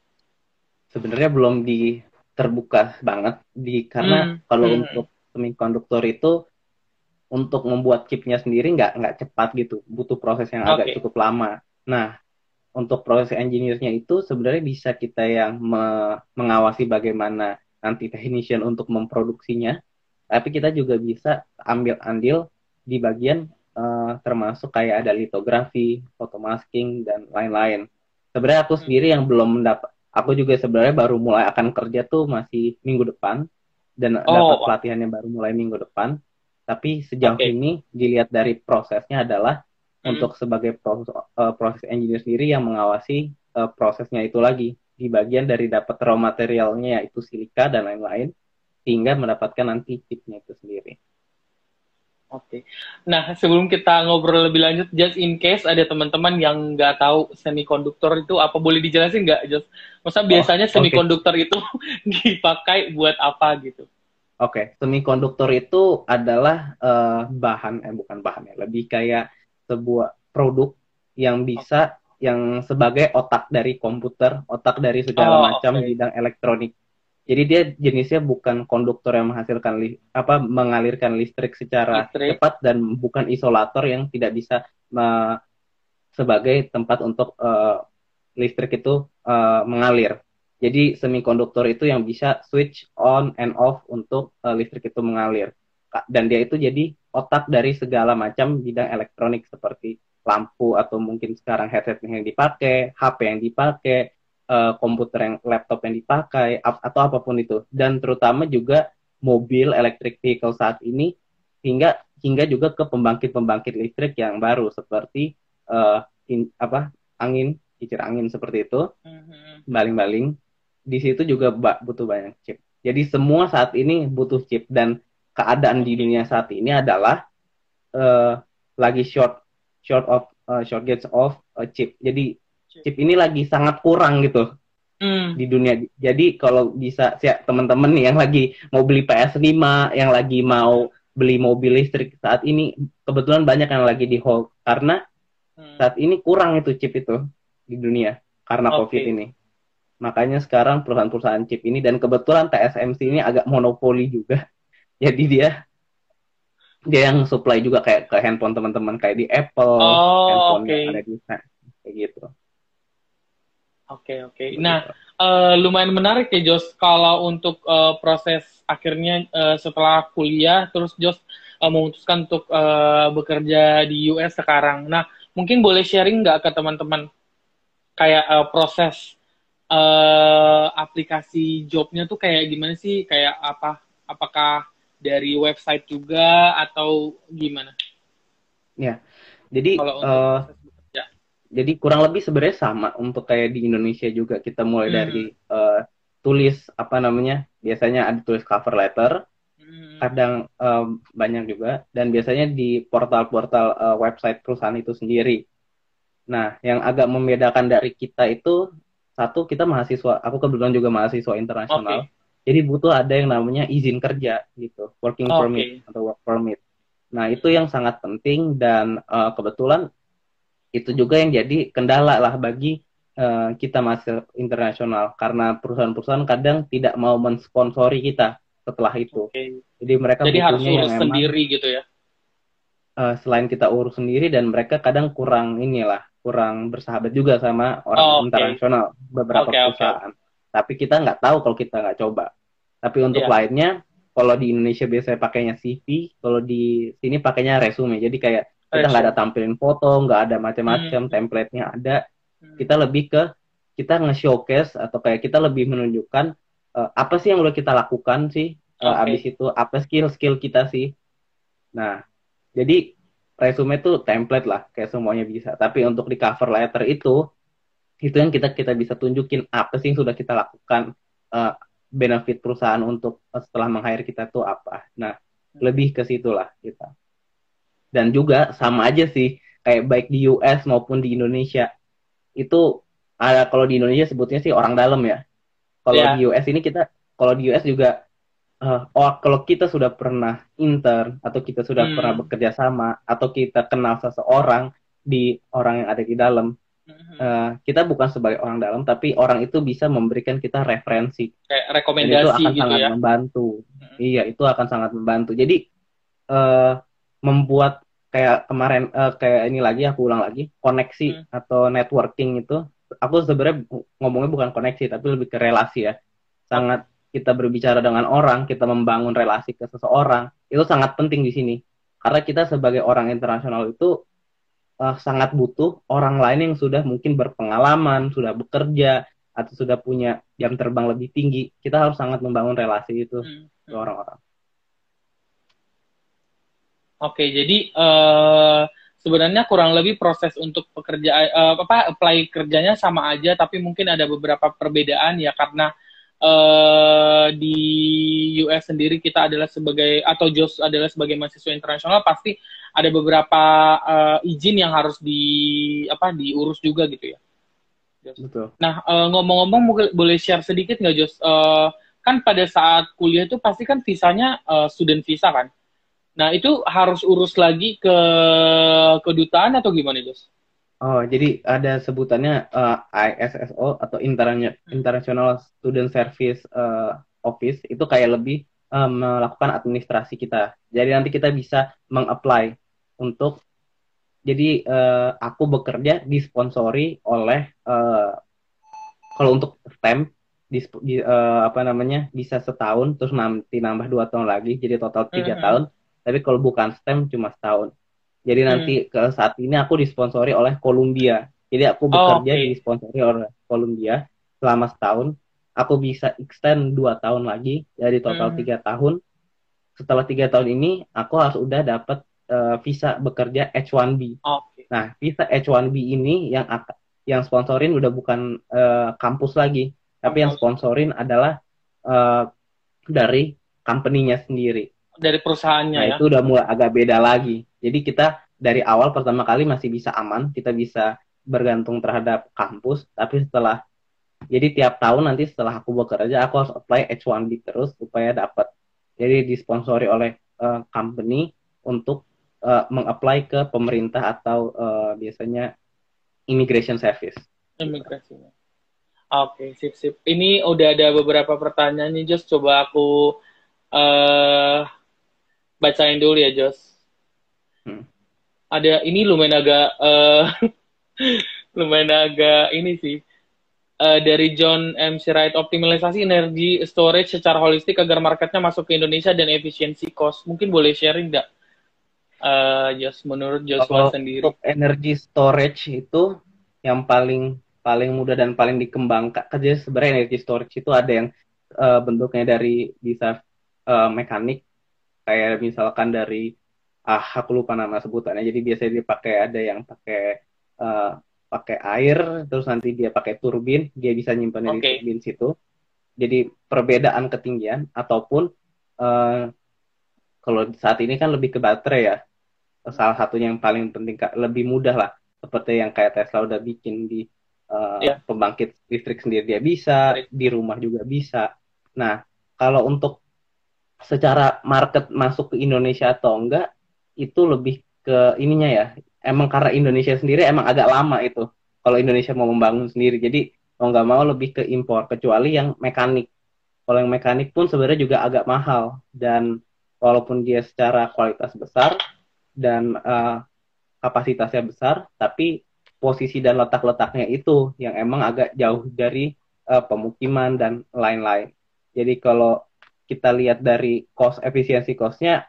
Sebenarnya belum di terbuka banget di karena hmm. kalau hmm. untuk semikonduktor itu untuk membuat chipnya sendiri nggak nggak cepat gitu, butuh proses yang agak okay. cukup lama. Nah, untuk proses engineer-nya itu sebenarnya bisa kita yang me mengawasi bagaimana nanti technician untuk memproduksinya tapi kita juga bisa ambil andil di bagian uh, termasuk kayak ada litografi, fotomasking dan lain-lain. Sebenarnya aku sendiri yang belum mendapat, aku juga sebenarnya baru mulai akan kerja tuh masih minggu depan dan oh. dapat pelatihannya baru mulai minggu depan. Tapi sejauh okay. ini dilihat dari prosesnya adalah hmm. untuk sebagai proses, uh, proses engineer sendiri yang mengawasi uh, prosesnya itu lagi di bagian dari dapat raw materialnya yaitu silika dan lain-lain hingga mendapatkan nanti chipnya itu sendiri. Oke. Nah, sebelum kita ngobrol lebih lanjut, just in case ada teman-teman yang nggak tahu semikonduktor itu apa, boleh dijelasin nggak, just? Masa oh, biasanya semikonduktor okay. itu dipakai buat apa gitu? Oke, okay. semikonduktor itu adalah uh, bahan, eh bukan bahan ya, lebih kayak sebuah produk yang bisa, yang sebagai otak dari komputer, otak dari segala oh, macam okay. bidang elektronik jadi dia jenisnya bukan konduktor yang menghasilkan li, apa mengalirkan listrik secara listrik. cepat dan bukan isolator yang tidak bisa uh, sebagai tempat untuk uh, listrik itu uh, mengalir. Jadi semikonduktor itu yang bisa switch on and off untuk uh, listrik itu mengalir. Dan dia itu jadi otak dari segala macam bidang elektronik seperti lampu atau mungkin sekarang headset yang dipakai, HP yang dipakai, uh, komputer yang laptop yang dipakai ap atau apa pun itu. Dan terutama juga mobil electric vehicle saat ini hingga hingga juga ke pembangkit-pembangkit listrik yang baru seperti uh, in, apa angin kincir angin seperti itu mm-hmm. baling-baling. Di situ juga butuh banyak chip. Jadi semua saat ini butuh chip dan keadaan di dunia saat ini adalah uh, lagi short short of uh, shortage of uh, chip jadi chip ini lagi sangat kurang gitu hmm. di dunia. Jadi kalau bisa ya, teman-teman nih yang lagi mau beli PS5, yang lagi mau beli mobil listrik saat ini kebetulan banyak yang lagi di hold karena hmm. saat ini kurang itu chip itu di dunia karena okay. COVID ini. Makanya sekarang perusahaan-perusahaan chip ini dan kebetulan TSMC ini agak monopoli juga. Jadi dia dia yang supply juga kayak ke handphone teman-teman kayak di Apple, oh, handphone okay. yang ada di kayak gitu. Oke okay, oke. Okay. Nah uh, lumayan menarik ya Jos kalau untuk uh, proses akhirnya uh, setelah kuliah terus Jos uh, memutuskan untuk uh, bekerja di US sekarang. Nah mungkin boleh sharing nggak ke teman-teman kayak uh, proses uh, aplikasi jobnya tuh kayak gimana sih? Kayak apa? Apakah dari website juga atau gimana? Ya, jadi uh, ya. jadi kurang lebih sebenarnya sama untuk kayak di Indonesia juga kita mulai hmm. dari uh, tulis apa namanya biasanya ada tulis cover letter, hmm. kadang uh, banyak juga dan biasanya di portal-portal uh, website perusahaan itu sendiri. Nah, yang agak membedakan dari kita itu satu kita mahasiswa, aku kebetulan juga mahasiswa internasional. Okay jadi butuh ada yang namanya izin kerja gitu, working okay. permit atau work permit. Nah itu yang sangat penting dan uh, kebetulan itu juga yang jadi kendala lah bagi uh, kita masih internasional karena perusahaan-perusahaan kadang tidak mau mensponsori kita setelah itu. Okay. Jadi mereka jadi harus urus yang sendiri emang, gitu ya. Uh, selain kita urus sendiri dan mereka kadang kurang inilah kurang bersahabat juga sama orang oh, okay. internasional beberapa okay, perusahaan. Okay tapi kita nggak tahu kalau kita nggak coba tapi untuk yeah. lainnya kalau di Indonesia biasanya pakainya CV kalau di sini pakainya resume jadi kayak kita nggak ada tampilin foto nggak ada macam-macam hmm. template-nya ada hmm. kita lebih ke kita nge-showcase atau kayak kita lebih menunjukkan uh, apa sih yang udah kita lakukan sih uh, okay. abis itu apa skill-skill kita sih nah jadi resume itu template lah kayak semuanya bisa tapi untuk di cover letter itu itu yang kita kita bisa tunjukin apa sih yang sudah kita lakukan uh, benefit perusahaan untuk uh, setelah meng-hire kita tuh apa nah lebih ke situlah kita dan juga sama aja sih kayak baik di US maupun di Indonesia itu ada kalau di Indonesia sebutnya sih orang dalam ya kalau yeah. di US ini kita kalau di US juga uh, oh kalau kita sudah pernah intern atau kita sudah hmm. pernah bekerja sama atau kita kenal seseorang di orang yang ada di dalam Uh, kita bukan sebagai orang dalam, tapi orang itu bisa memberikan kita referensi. Kayak rekomendasi Dan itu akan gitu sangat ya? membantu. Hmm. Iya, itu akan sangat membantu. Jadi uh, membuat kayak kemarin uh, kayak ini lagi aku ulang lagi koneksi hmm. atau networking itu aku sebenarnya ngomongnya bukan koneksi tapi lebih ke relasi ya. Sangat kita berbicara dengan orang, kita membangun relasi ke seseorang itu sangat penting di sini. Karena kita sebagai orang internasional itu uh, sangat butuh orang lain yang sudah mungkin berpengalaman, sudah bekerja atau sudah punya jam terbang lebih tinggi. Kita harus sangat membangun relasi itu hmm. ke hmm. orang-orang. Oke, jadi uh, sebenarnya kurang lebih proses untuk pekerjaan uh, apa apply kerjanya sama aja, tapi mungkin ada beberapa perbedaan ya karena uh, di US sendiri kita adalah sebagai atau Jos adalah sebagai mahasiswa internasional pasti ada beberapa uh, izin yang harus di apa diurus juga gitu ya. Betul. Nah uh, ngomong-ngomong boleh share sedikit nggak Jos? Uh, kan pada saat kuliah itu pasti kan visanya uh, student visa kan. Nah itu harus urus lagi ke kedutaan atau gimana Jos? Oh, jadi ada sebutannya uh, ISSO atau International Student Service uh, Office itu kayak lebih uh, melakukan administrasi kita. Jadi nanti kita bisa mengapply untuk jadi uh, aku bekerja disponsori oleh uh, kalau untuk STEM di, di uh, apa namanya bisa setahun terus nanti nambah dua tahun lagi jadi total tiga mm -hmm. tahun. Tapi kalau bukan STEM cuma setahun. Jadi nanti ke saat ini aku disponsori oleh Columbia. Jadi aku bekerja oh, okay. disponsori oleh Columbia selama setahun. Aku bisa extend dua tahun lagi, jadi total hmm. tiga hmm. tahun. Setelah tiga tahun ini, aku harus udah dapat uh, visa bekerja H1B. Okay. Nah, visa H1B ini yang yang sponsorin udah bukan uh, kampus lagi, tapi yang sponsorin adalah uh, dari company-nya sendiri. Dari perusahaannya nah, ya. itu udah mulai agak beda lagi. Jadi kita dari awal pertama kali masih bisa aman, kita bisa bergantung terhadap kampus, tapi setelah jadi tiap tahun nanti setelah aku bekerja aku harus apply H1B terus supaya dapat. Jadi disponsori oleh uh, company untuk uh, mengapply ke pemerintah atau uh, biasanya immigration service. Immigration. Oke, sip sip. Ini udah ada beberapa pertanyaan nih, Jos. Coba aku uh, bacain dulu ya, Jos. Hmm. Ada ini lumayan agak uh, lumayan agak ini sih. Uh, dari John M. Wright, optimalisasi energi storage secara holistik agar marketnya masuk ke Indonesia dan efisiensi cost. Mungkin boleh sharing nggak, uh, Jos, menurut Joshua Kalau sendiri? Untuk energi storage itu yang paling paling mudah dan paling dikembangkan kerja sebenarnya energy storage itu ada yang uh, bentuknya dari bisa uh, mekanik. Kayak misalkan dari ah aku lupa nama sebutannya. Jadi biasanya dipakai ada yang pakai uh, pakai air terus nanti dia pakai turbin. Dia bisa nyimpan okay. di turbin situ. Jadi perbedaan ketinggian ataupun uh, kalau saat ini kan lebih ke baterai ya salah satunya yang paling penting lebih mudah lah seperti yang kayak Tesla udah bikin di uh, eh, yeah. pembangkit listrik sendiri dia bisa, di rumah juga bisa. Nah, kalau untuk secara market masuk ke Indonesia atau enggak, itu lebih ke ininya ya. Emang karena Indonesia sendiri emang agak lama itu. Kalau Indonesia mau membangun sendiri, jadi mau nggak mau lebih ke impor, kecuali yang mekanik. Kalau yang mekanik pun sebenarnya juga agak mahal dan walaupun dia secara kualitas besar dan uh, kapasitasnya besar, tapi posisi dan letak-letaknya itu yang emang agak jauh dari uh, pemukiman dan lain-lain. Jadi kalau kita lihat dari cost efisiensi costnya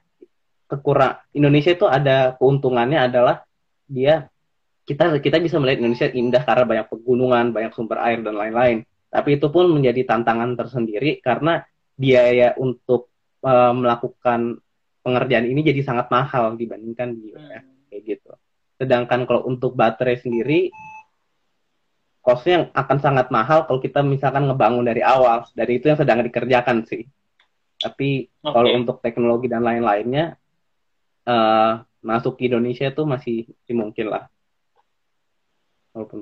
kekurang Indonesia itu ada keuntungannya adalah dia kita kita bisa melihat Indonesia indah karena banyak pegunungan, banyak sumber air dan lain-lain. Tapi itu pun menjadi tantangan tersendiri karena biaya untuk uh, melakukan pengerjaan ini jadi sangat mahal dibandingkan di US hmm. kayak gitu. Sedangkan kalau untuk baterai sendiri, costnya akan sangat mahal kalau kita misalkan ngebangun dari awal. Dari itu yang sedang dikerjakan sih. Tapi okay. kalau untuk teknologi dan lain-lainnya, uh, masuk ke Indonesia itu masih, masih mungkin lah. Oke.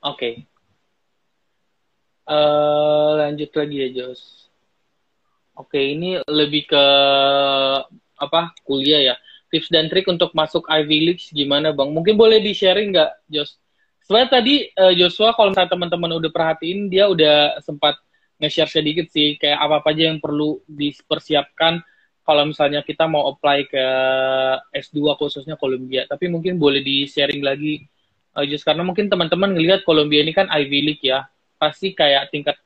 Okay. Uh, eh, lanjut lagi ya Jos. Oke, ini lebih ke apa kuliah ya tips dan trik untuk masuk Ivy League gimana bang? Mungkin boleh di sharing nggak, Jos? Sebenarnya tadi uh, Joshua kalau misalnya teman-teman udah perhatiin dia udah sempat nge-share sedikit sih kayak apa apa aja yang perlu dipersiapkan kalau misalnya kita mau apply ke S2 khususnya Columbia. Tapi mungkin boleh di sharing lagi uh, Jos karena mungkin teman-teman ngelihat Columbia ini kan Ivy League ya. Pasti kayak tingkat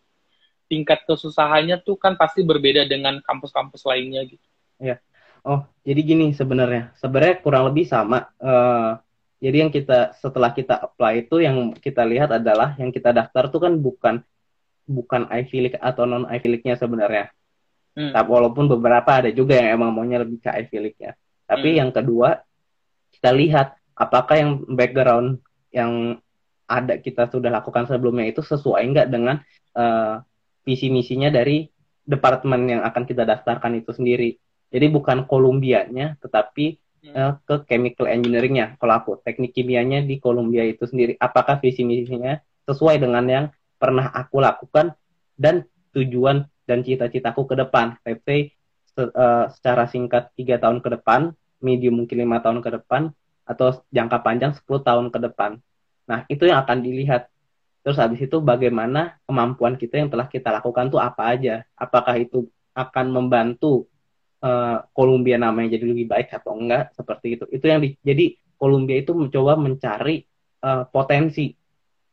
tingkat kesusahannya tuh kan pasti berbeda dengan kampus-kampus lainnya gitu. Iya. Oh, jadi gini sebenarnya. Sebenarnya kurang lebih sama. Uh, jadi yang kita setelah kita apply itu yang kita lihat adalah yang kita daftar itu kan bukan bukan Ivy League atau non Ivy League-nya sebenarnya. Hmm. Tapi walaupun beberapa ada juga yang emang maunya lebih ke Ivy League-nya. Tapi hmm. yang kedua kita lihat apakah yang background yang ada kita sudah lakukan sebelumnya itu sesuai enggak dengan uh, visi misinya dari departemen yang akan kita daftarkan itu sendiri. Jadi bukan Kolumbianya, tetapi hmm. uh, ke chemical engineeringnya. Kalau aku teknik kimianya di Columbia itu sendiri, apakah visi misinya sesuai dengan yang pernah aku lakukan dan tujuan dan cita-citaku ke depan. Let's say se uh, secara singkat tiga tahun ke depan, medium mungkin lima tahun ke depan, atau jangka panjang 10 tahun ke depan. Nah, itu yang akan dilihat. Terus habis itu bagaimana kemampuan kita yang telah kita lakukan tuh apa aja? Apakah itu akan membantu uh, namanya jadi lebih baik atau enggak seperti itu. Itu yang di, jadi Columbia itu mencoba mencari uh, potensi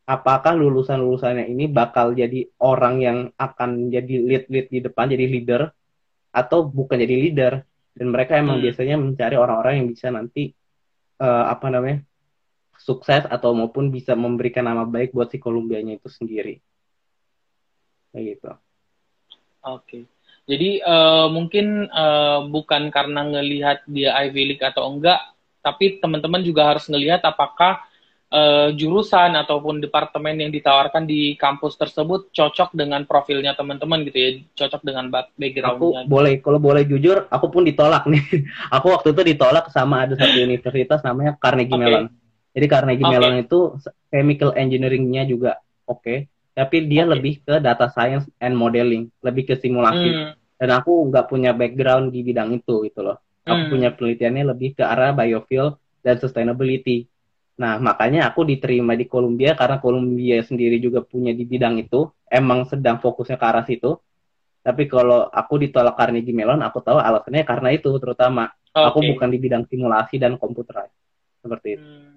apakah lulusan-lulusannya ini bakal jadi orang yang akan jadi lead-lead di depan, jadi leader atau bukan jadi leader dan mereka emang hmm. biasanya mencari orang-orang yang bisa nanti uh, apa namanya sukses atau maupun bisa memberikan nama baik buat si Columbianya itu sendiri kayak gitu. Oke. Okay. Jadi uh, mungkin uh, bukan karena ngelihat dia Ivy League atau enggak, tapi teman-teman juga harus ngelihat apakah uh, jurusan ataupun departemen yang ditawarkan di kampus tersebut cocok dengan profilnya teman-teman gitu ya, cocok dengan backgroundnya. Aku gitu. boleh, kalau boleh jujur, aku pun ditolak nih. aku waktu itu ditolak sama ada satu universitas namanya Carnegie okay. Mellon. Jadi Carnegie okay. Mellon itu chemical engineeringnya juga oke. Okay tapi dia okay. lebih ke data science and modeling, lebih ke simulasi. Hmm. Dan aku nggak punya background di bidang itu gitu loh. Aku hmm. punya penelitiannya lebih ke arah biofuel dan sustainability. Nah, makanya aku diterima di Columbia karena Columbia sendiri juga punya di bidang itu, emang sedang fokusnya ke arah situ. Tapi kalau aku ditolak Carnegie Mellon, aku tahu alasannya karena itu terutama. Okay. Aku bukan di bidang simulasi dan komputer. Seperti itu. Hmm.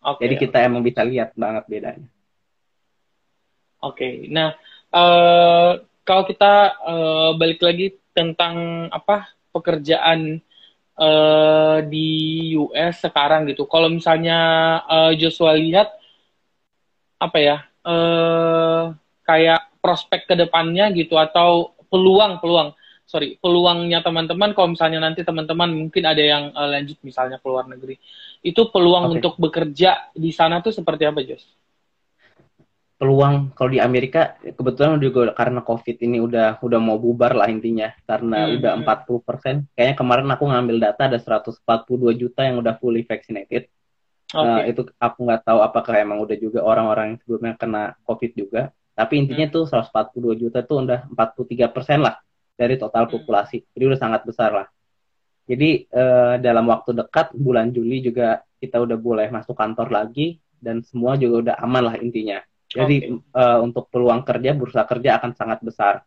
Okay, Jadi kita okay. emang bisa lihat banget bedanya. Oke, okay. nah uh, kalau kita uh, balik lagi tentang apa pekerjaan uh, di US sekarang gitu. Kalau misalnya uh, Joshua lihat apa ya uh, kayak prospek ke depannya gitu atau peluang peluang sorry peluangnya teman-teman kalau misalnya nanti teman-teman mungkin ada yang uh, lanjut misalnya ke luar negeri itu peluang okay. untuk bekerja di sana tuh seperti apa Jos? peluang kalau di Amerika kebetulan juga karena COVID ini udah udah mau bubar lah intinya karena hmm. udah 40 hmm. persen. Kayaknya kemarin aku ngambil data ada 142 juta yang udah fully vaccinated. Okay. Uh, itu aku nggak tahu apakah emang udah juga orang-orang yang sebelumnya kena COVID juga. Tapi intinya hmm. tuh 142 juta tuh udah 43 persen lah dari total hmm. populasi. Jadi udah sangat besar lah. Jadi uh, dalam waktu dekat bulan Juli juga kita udah boleh masuk kantor lagi dan semua juga udah aman lah intinya. Jadi okay. uh, eh, untuk peluang kerja bursa kerja akan sangat besar.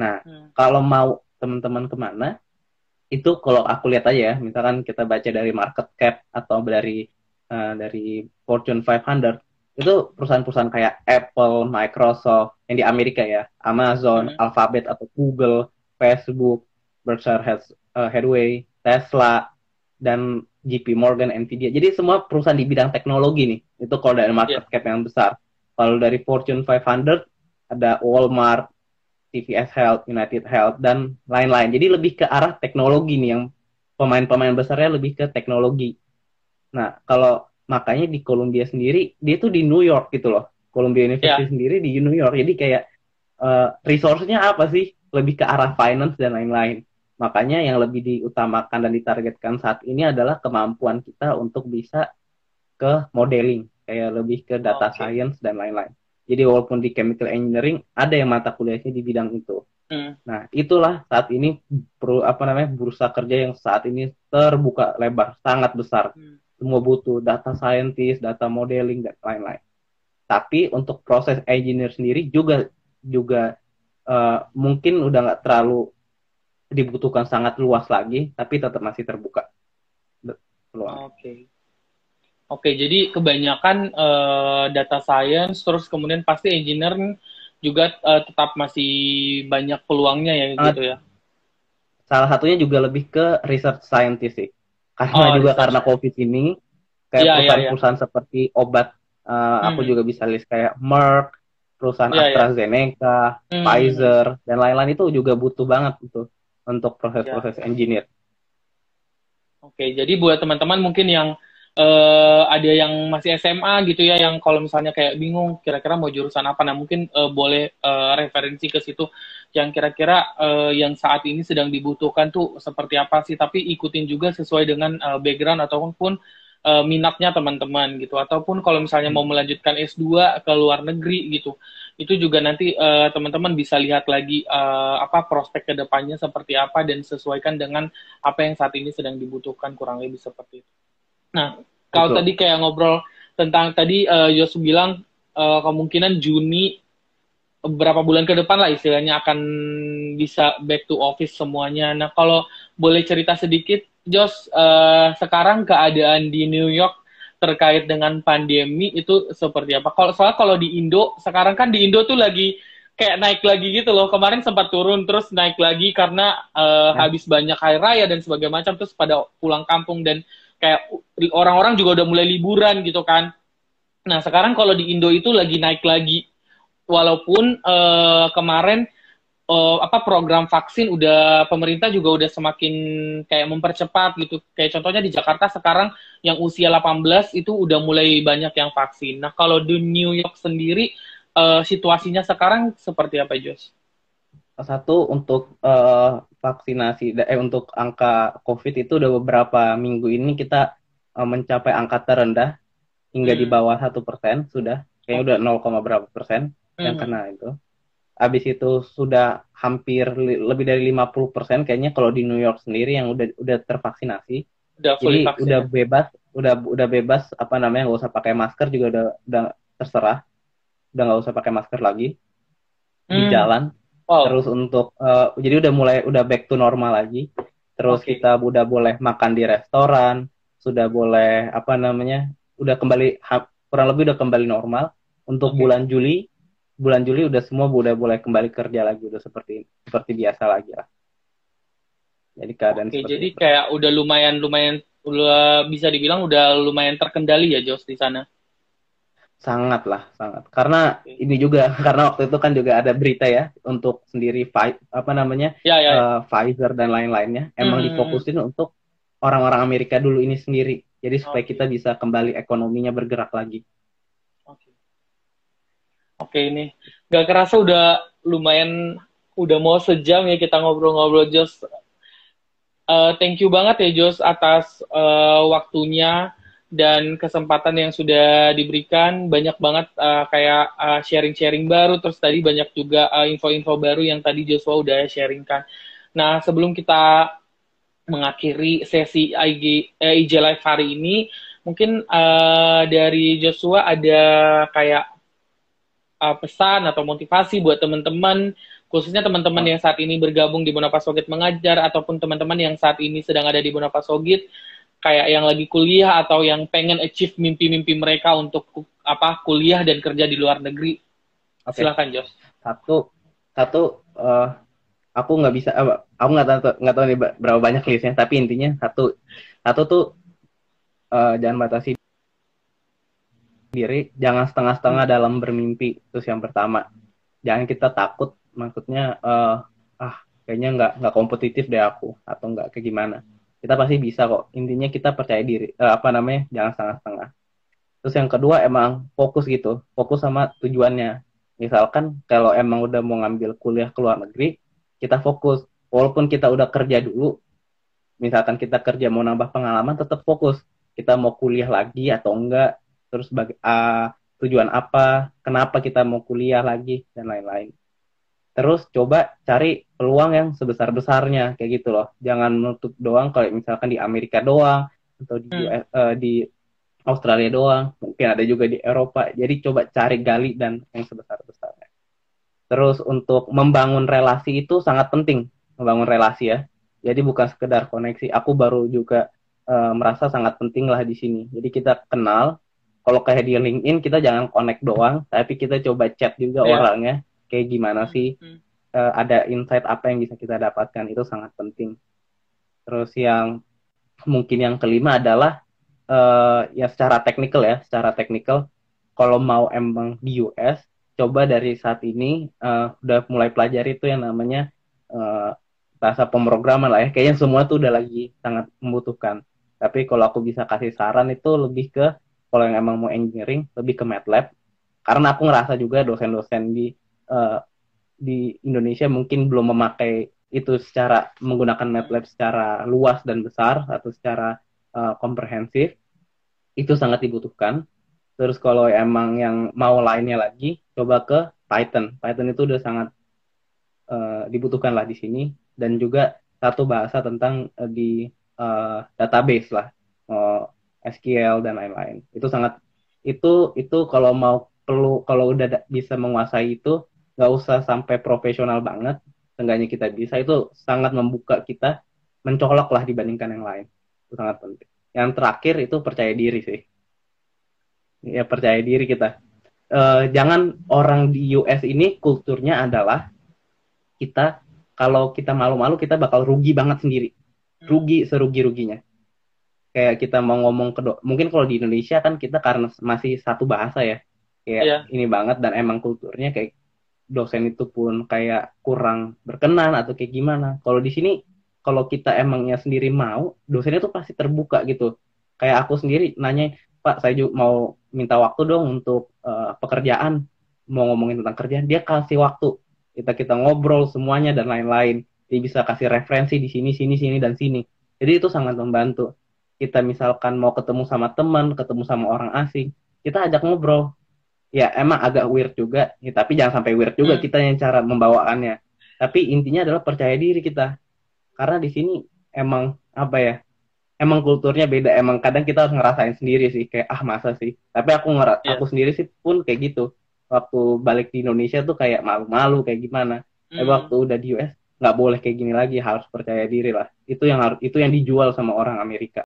Nah, hmm. kalau mau teman-teman ke mana, itu kalau aku lihat aja ya, misalkan kita baca dari market cap atau dari uh, dari Fortune 500, itu perusahaan-perusahaan kayak Apple, Microsoft, yang di Amerika ya, Amazon, hmm. Alphabet atau Google, Facebook, Berkshire eh, Hathaway, Tesla, dan JP Morgan, Nvidia. Jadi semua perusahaan di bidang teknologi nih, itu kalau dari market yeah. cap yang besar. Kalau dari Fortune 500 ada Walmart, CVS Health, United Health dan lain-lain. Jadi lebih ke arah teknologi nih yang pemain-pemain besarnya lebih ke teknologi. Nah, kalau makanya di Columbia sendiri dia tuh di New York gitu loh. Columbia University yeah. sendiri di New York. Jadi kayak uh, resource-nya apa sih? Lebih ke arah finance dan lain-lain. Makanya yang lebih diutamakan dan ditargetkan saat ini adalah kemampuan kita untuk bisa ke modeling kayak lebih ke data okay. science dan lain-lain. Jadi walaupun di chemical engineering ada yang mata kuliahnya di bidang itu. Hmm. Nah, itulah saat ini perlu apa namanya bursa kerja yang saat ini terbuka lebar, sangat besar. Hmm. Semua butuh data scientist, data modeling dan lain-lain. Tapi untuk proses engineer sendiri juga juga uh, mungkin udah nggak terlalu dibutuhkan sangat luas lagi, tapi tetap masih terbuka. Oke. Okay. Oke, jadi kebanyakan uh, data science, terus kemudian pasti engineer juga uh, tetap masih banyak peluangnya ya uh, gitu ya. Salah satunya juga lebih ke research scientist sih. Karena oh, juga research. karena COVID ini, kayak iya, iya, perusahaan-perusahaan yeah, yeah. seperti obat, uh, hmm. aku juga bisa list kayak Merck, perusahaan yeah, iya. AstraZeneca, yeah. Pfizer, hmm. dan lain-lain itu juga butuh banget itu untuk proses-proses yeah. engineer. Oke, jadi buat teman-teman mungkin yang uh, ada yang masih SMA gitu ya yang kalau misalnya kayak bingung kira-kira mau jurusan apa nah mungkin uh, boleh uh, referensi ke situ yang kira-kira uh, yang saat ini sedang dibutuhkan tuh seperti apa sih tapi ikutin juga sesuai dengan uh, background ataupun uh, minatnya teman-teman gitu ataupun kalau misalnya mau melanjutkan S2 ke luar negeri gitu itu juga nanti uh, teman-teman bisa lihat lagi uh, apa prospek ke depannya seperti apa dan sesuaikan dengan apa yang saat ini sedang dibutuhkan kurang lebih seperti itu. Nah, kalau tadi kayak ngobrol tentang tadi uh, Yos bilang uh, kemungkinan Juni beberapa bulan ke depan lah istilahnya akan bisa back to office semuanya. Nah, kalau boleh cerita sedikit, Jos, uh, sekarang keadaan di New York terkait dengan pandemi itu seperti apa? Kalau soal kalau di Indo, sekarang kan di Indo tuh lagi kayak naik lagi gitu loh. Kemarin sempat turun terus naik lagi karena uh, ya. habis banyak hari raya dan sebagainya macam terus pada pulang kampung dan kayak orang-orang juga udah mulai liburan gitu kan. Nah sekarang kalau di Indo itu lagi naik lagi, walaupun uh, kemarin uh, apa program vaksin udah pemerintah juga udah semakin kayak mempercepat gitu. Kayak contohnya di Jakarta sekarang yang usia 18 itu udah mulai banyak yang vaksin. Nah kalau di New York sendiri uh, situasinya sekarang seperti apa Jos? Satu untuk uh, vaksinasi eh untuk angka COVID itu udah beberapa minggu ini kita uh, mencapai angka terendah hingga hmm. di bawah satu persen sudah kayaknya udah 0, berapa persen hmm. yang kena itu. Habis itu sudah hampir lebih dari 50 persen kayaknya kalau di New York sendiri yang udah udah tervaksinasi. Udah Jadi vaksin. udah bebas udah udah bebas apa namanya nggak usah pakai masker juga udah udah terserah udah nggak usah pakai masker lagi hmm. di jalan oh. terus untuk uh, jadi udah mulai udah back to normal lagi terus okay. kita udah boleh makan di restoran sudah boleh apa namanya udah kembali kurang lebih udah kembali normal untuk okay. bulan Juli bulan Juli udah semua udah boleh kembali kerja lagi udah seperti seperti biasa lagi lah jadi keadaan Oke, jadi itu. kayak udah lumayan lumayan udah bisa dibilang udah lumayan terkendali ya Jos di sana sangat lah sangat karena Oke. ini juga karena waktu itu kan juga ada berita ya untuk sendiri apa namanya ya, ya, ya. Uh, Pfizer dan lain-lainnya emang hmm. difokusin untuk orang-orang Amerika dulu ini sendiri jadi supaya okay. kita bisa kembali ekonominya bergerak lagi Oke ini gak kerasa udah lumayan udah mau sejam ya kita ngobrol-ngobrol Jos. Uh, thank you banget ya Jos atas uh, waktunya dan kesempatan yang sudah diberikan. Banyak banget uh, kayak uh, sharing-sharing baru terus tadi banyak juga info-info uh, baru yang tadi Joshua udah sharingkan. Nah sebelum kita mengakhiri sesi IG, eh, IG Live hari ini, mungkin uh, dari Joshua ada kayak uh, pesan atau motivasi buat teman-teman khususnya teman-teman yang saat ini bergabung di Bonapa Sogit mengajar ataupun teman-teman yang saat ini sedang ada di Bonapa Sogit kayak yang lagi kuliah atau yang pengen achieve mimpi-mimpi mereka untuk apa kuliah dan kerja di luar negeri. Okay. Silakan Jos. Satu satu uh, aku nggak bisa uh, aku nggak tahu nggak tahu nih berapa banyak listnya tapi intinya satu satu tuh uh, jangan batasi diri jangan setengah-setengah hmm. dalam bermimpi. Terus yang pertama jangan kita takut maksudnya uh, ah kayaknya nggak nggak kompetitif deh aku atau nggak kayak gimana. Kita pasti bisa kok. Intinya kita percaya diri uh, apa namanya jangan setengah-setengah. Terus yang kedua emang fokus gitu fokus sama tujuannya. Misalkan kalau emang udah mau ngambil kuliah ke luar negeri kita fokus. Walaupun kita udah kerja dulu misalkan kita kerja mau nambah pengalaman tetap fokus. Kita mau kuliah lagi atau enggak terus bagi, uh, tujuan apa, kenapa kita mau kuliah lagi dan lain-lain. Terus coba cari peluang yang sebesar-besarnya kayak gitu loh. Jangan menutup doang kalau misalkan di Amerika doang atau di hmm. Uh, di Australia doang, mungkin ada juga di Eropa. Jadi coba cari gali dan yang sebesar-besarnya. Terus untuk membangun relasi itu sangat penting, membangun relasi ya. Jadi bukan sekedar koneksi. Aku baru juga uh, merasa sangat penting lah di sini. Jadi kita kenal, kalau kayak di LinkedIn kita jangan connect doang, tapi kita coba chat juga yeah. orangnya kayak gimana sih, mm -hmm. uh, ada insight apa yang bisa kita dapatkan itu sangat penting. Terus yang mungkin yang kelima adalah uh, ya secara teknikal ya, secara teknikal kalau mau emang di US coba dari saat ini uh, udah mulai pelajari itu yang namanya uh, bahasa pemrograman lah ya. Kayaknya semua tuh udah lagi sangat membutuhkan. Tapi kalau aku bisa kasih saran itu lebih ke kalau yang emang mau engineering lebih ke MATLAB. Karena aku ngerasa juga dosen-dosen di uh, di Indonesia mungkin belum memakai itu secara menggunakan MATLAB secara luas dan besar atau secara uh, komprehensif. Itu sangat dibutuhkan. Terus kalau emang yang mau lainnya lagi coba ke Python. Python itu udah sangat uh, dibutuhkan lah di sini. Dan juga satu bahasa tentang uh, di uh, database lah SQL dan lain-lain. Itu sangat itu itu kalau mau perlu kalau udah bisa menguasai itu nggak usah sampai profesional banget, seenggaknya kita bisa itu sangat membuka kita mencolok lah dibandingkan yang lain. Itu sangat penting. Yang terakhir itu percaya diri sih. Ya percaya diri kita. Uh, jangan orang di US ini kulturnya adalah kita kalau kita malu-malu kita bakal rugi banget sendiri. Rugi serugi-ruginya kayak kita mau ngomong ke mungkin kalau di Indonesia kan kita karena masih satu bahasa ya. Kayak yeah. ini banget dan emang kulturnya kayak dosen itu pun kayak kurang berkenan atau kayak gimana. Kalau di sini kalau kita emangnya sendiri mau dosennya tuh pasti terbuka gitu. Kayak aku sendiri nanya pak saya juga mau minta waktu dong untuk uh, pekerjaan. Mau ngomongin tentang kerjaan. Dia kasih waktu. Kita kita ngobrol semuanya dan lain-lain. Dia bisa kasih referensi di sini sini sini dan sini. Jadi itu sangat membantu kita misalkan mau ketemu sama teman, ketemu sama orang asing, kita ajak ngobrol. Ya emang agak weird juga, ya, tapi jangan sampai weird juga hmm. kita yang cara membawaannya. Tapi intinya adalah percaya diri kita. Karena di sini emang apa ya? emang kulturnya beda emang kadang kita harus ngerasain sendiri sih kayak ah masa sih tapi aku ngera yeah. aku sendiri sih pun kayak gitu waktu balik di Indonesia tuh kayak malu-malu kayak gimana mm. tapi waktu udah di US nggak boleh kayak gini lagi harus percaya diri lah itu yang harus itu yang dijual sama orang Amerika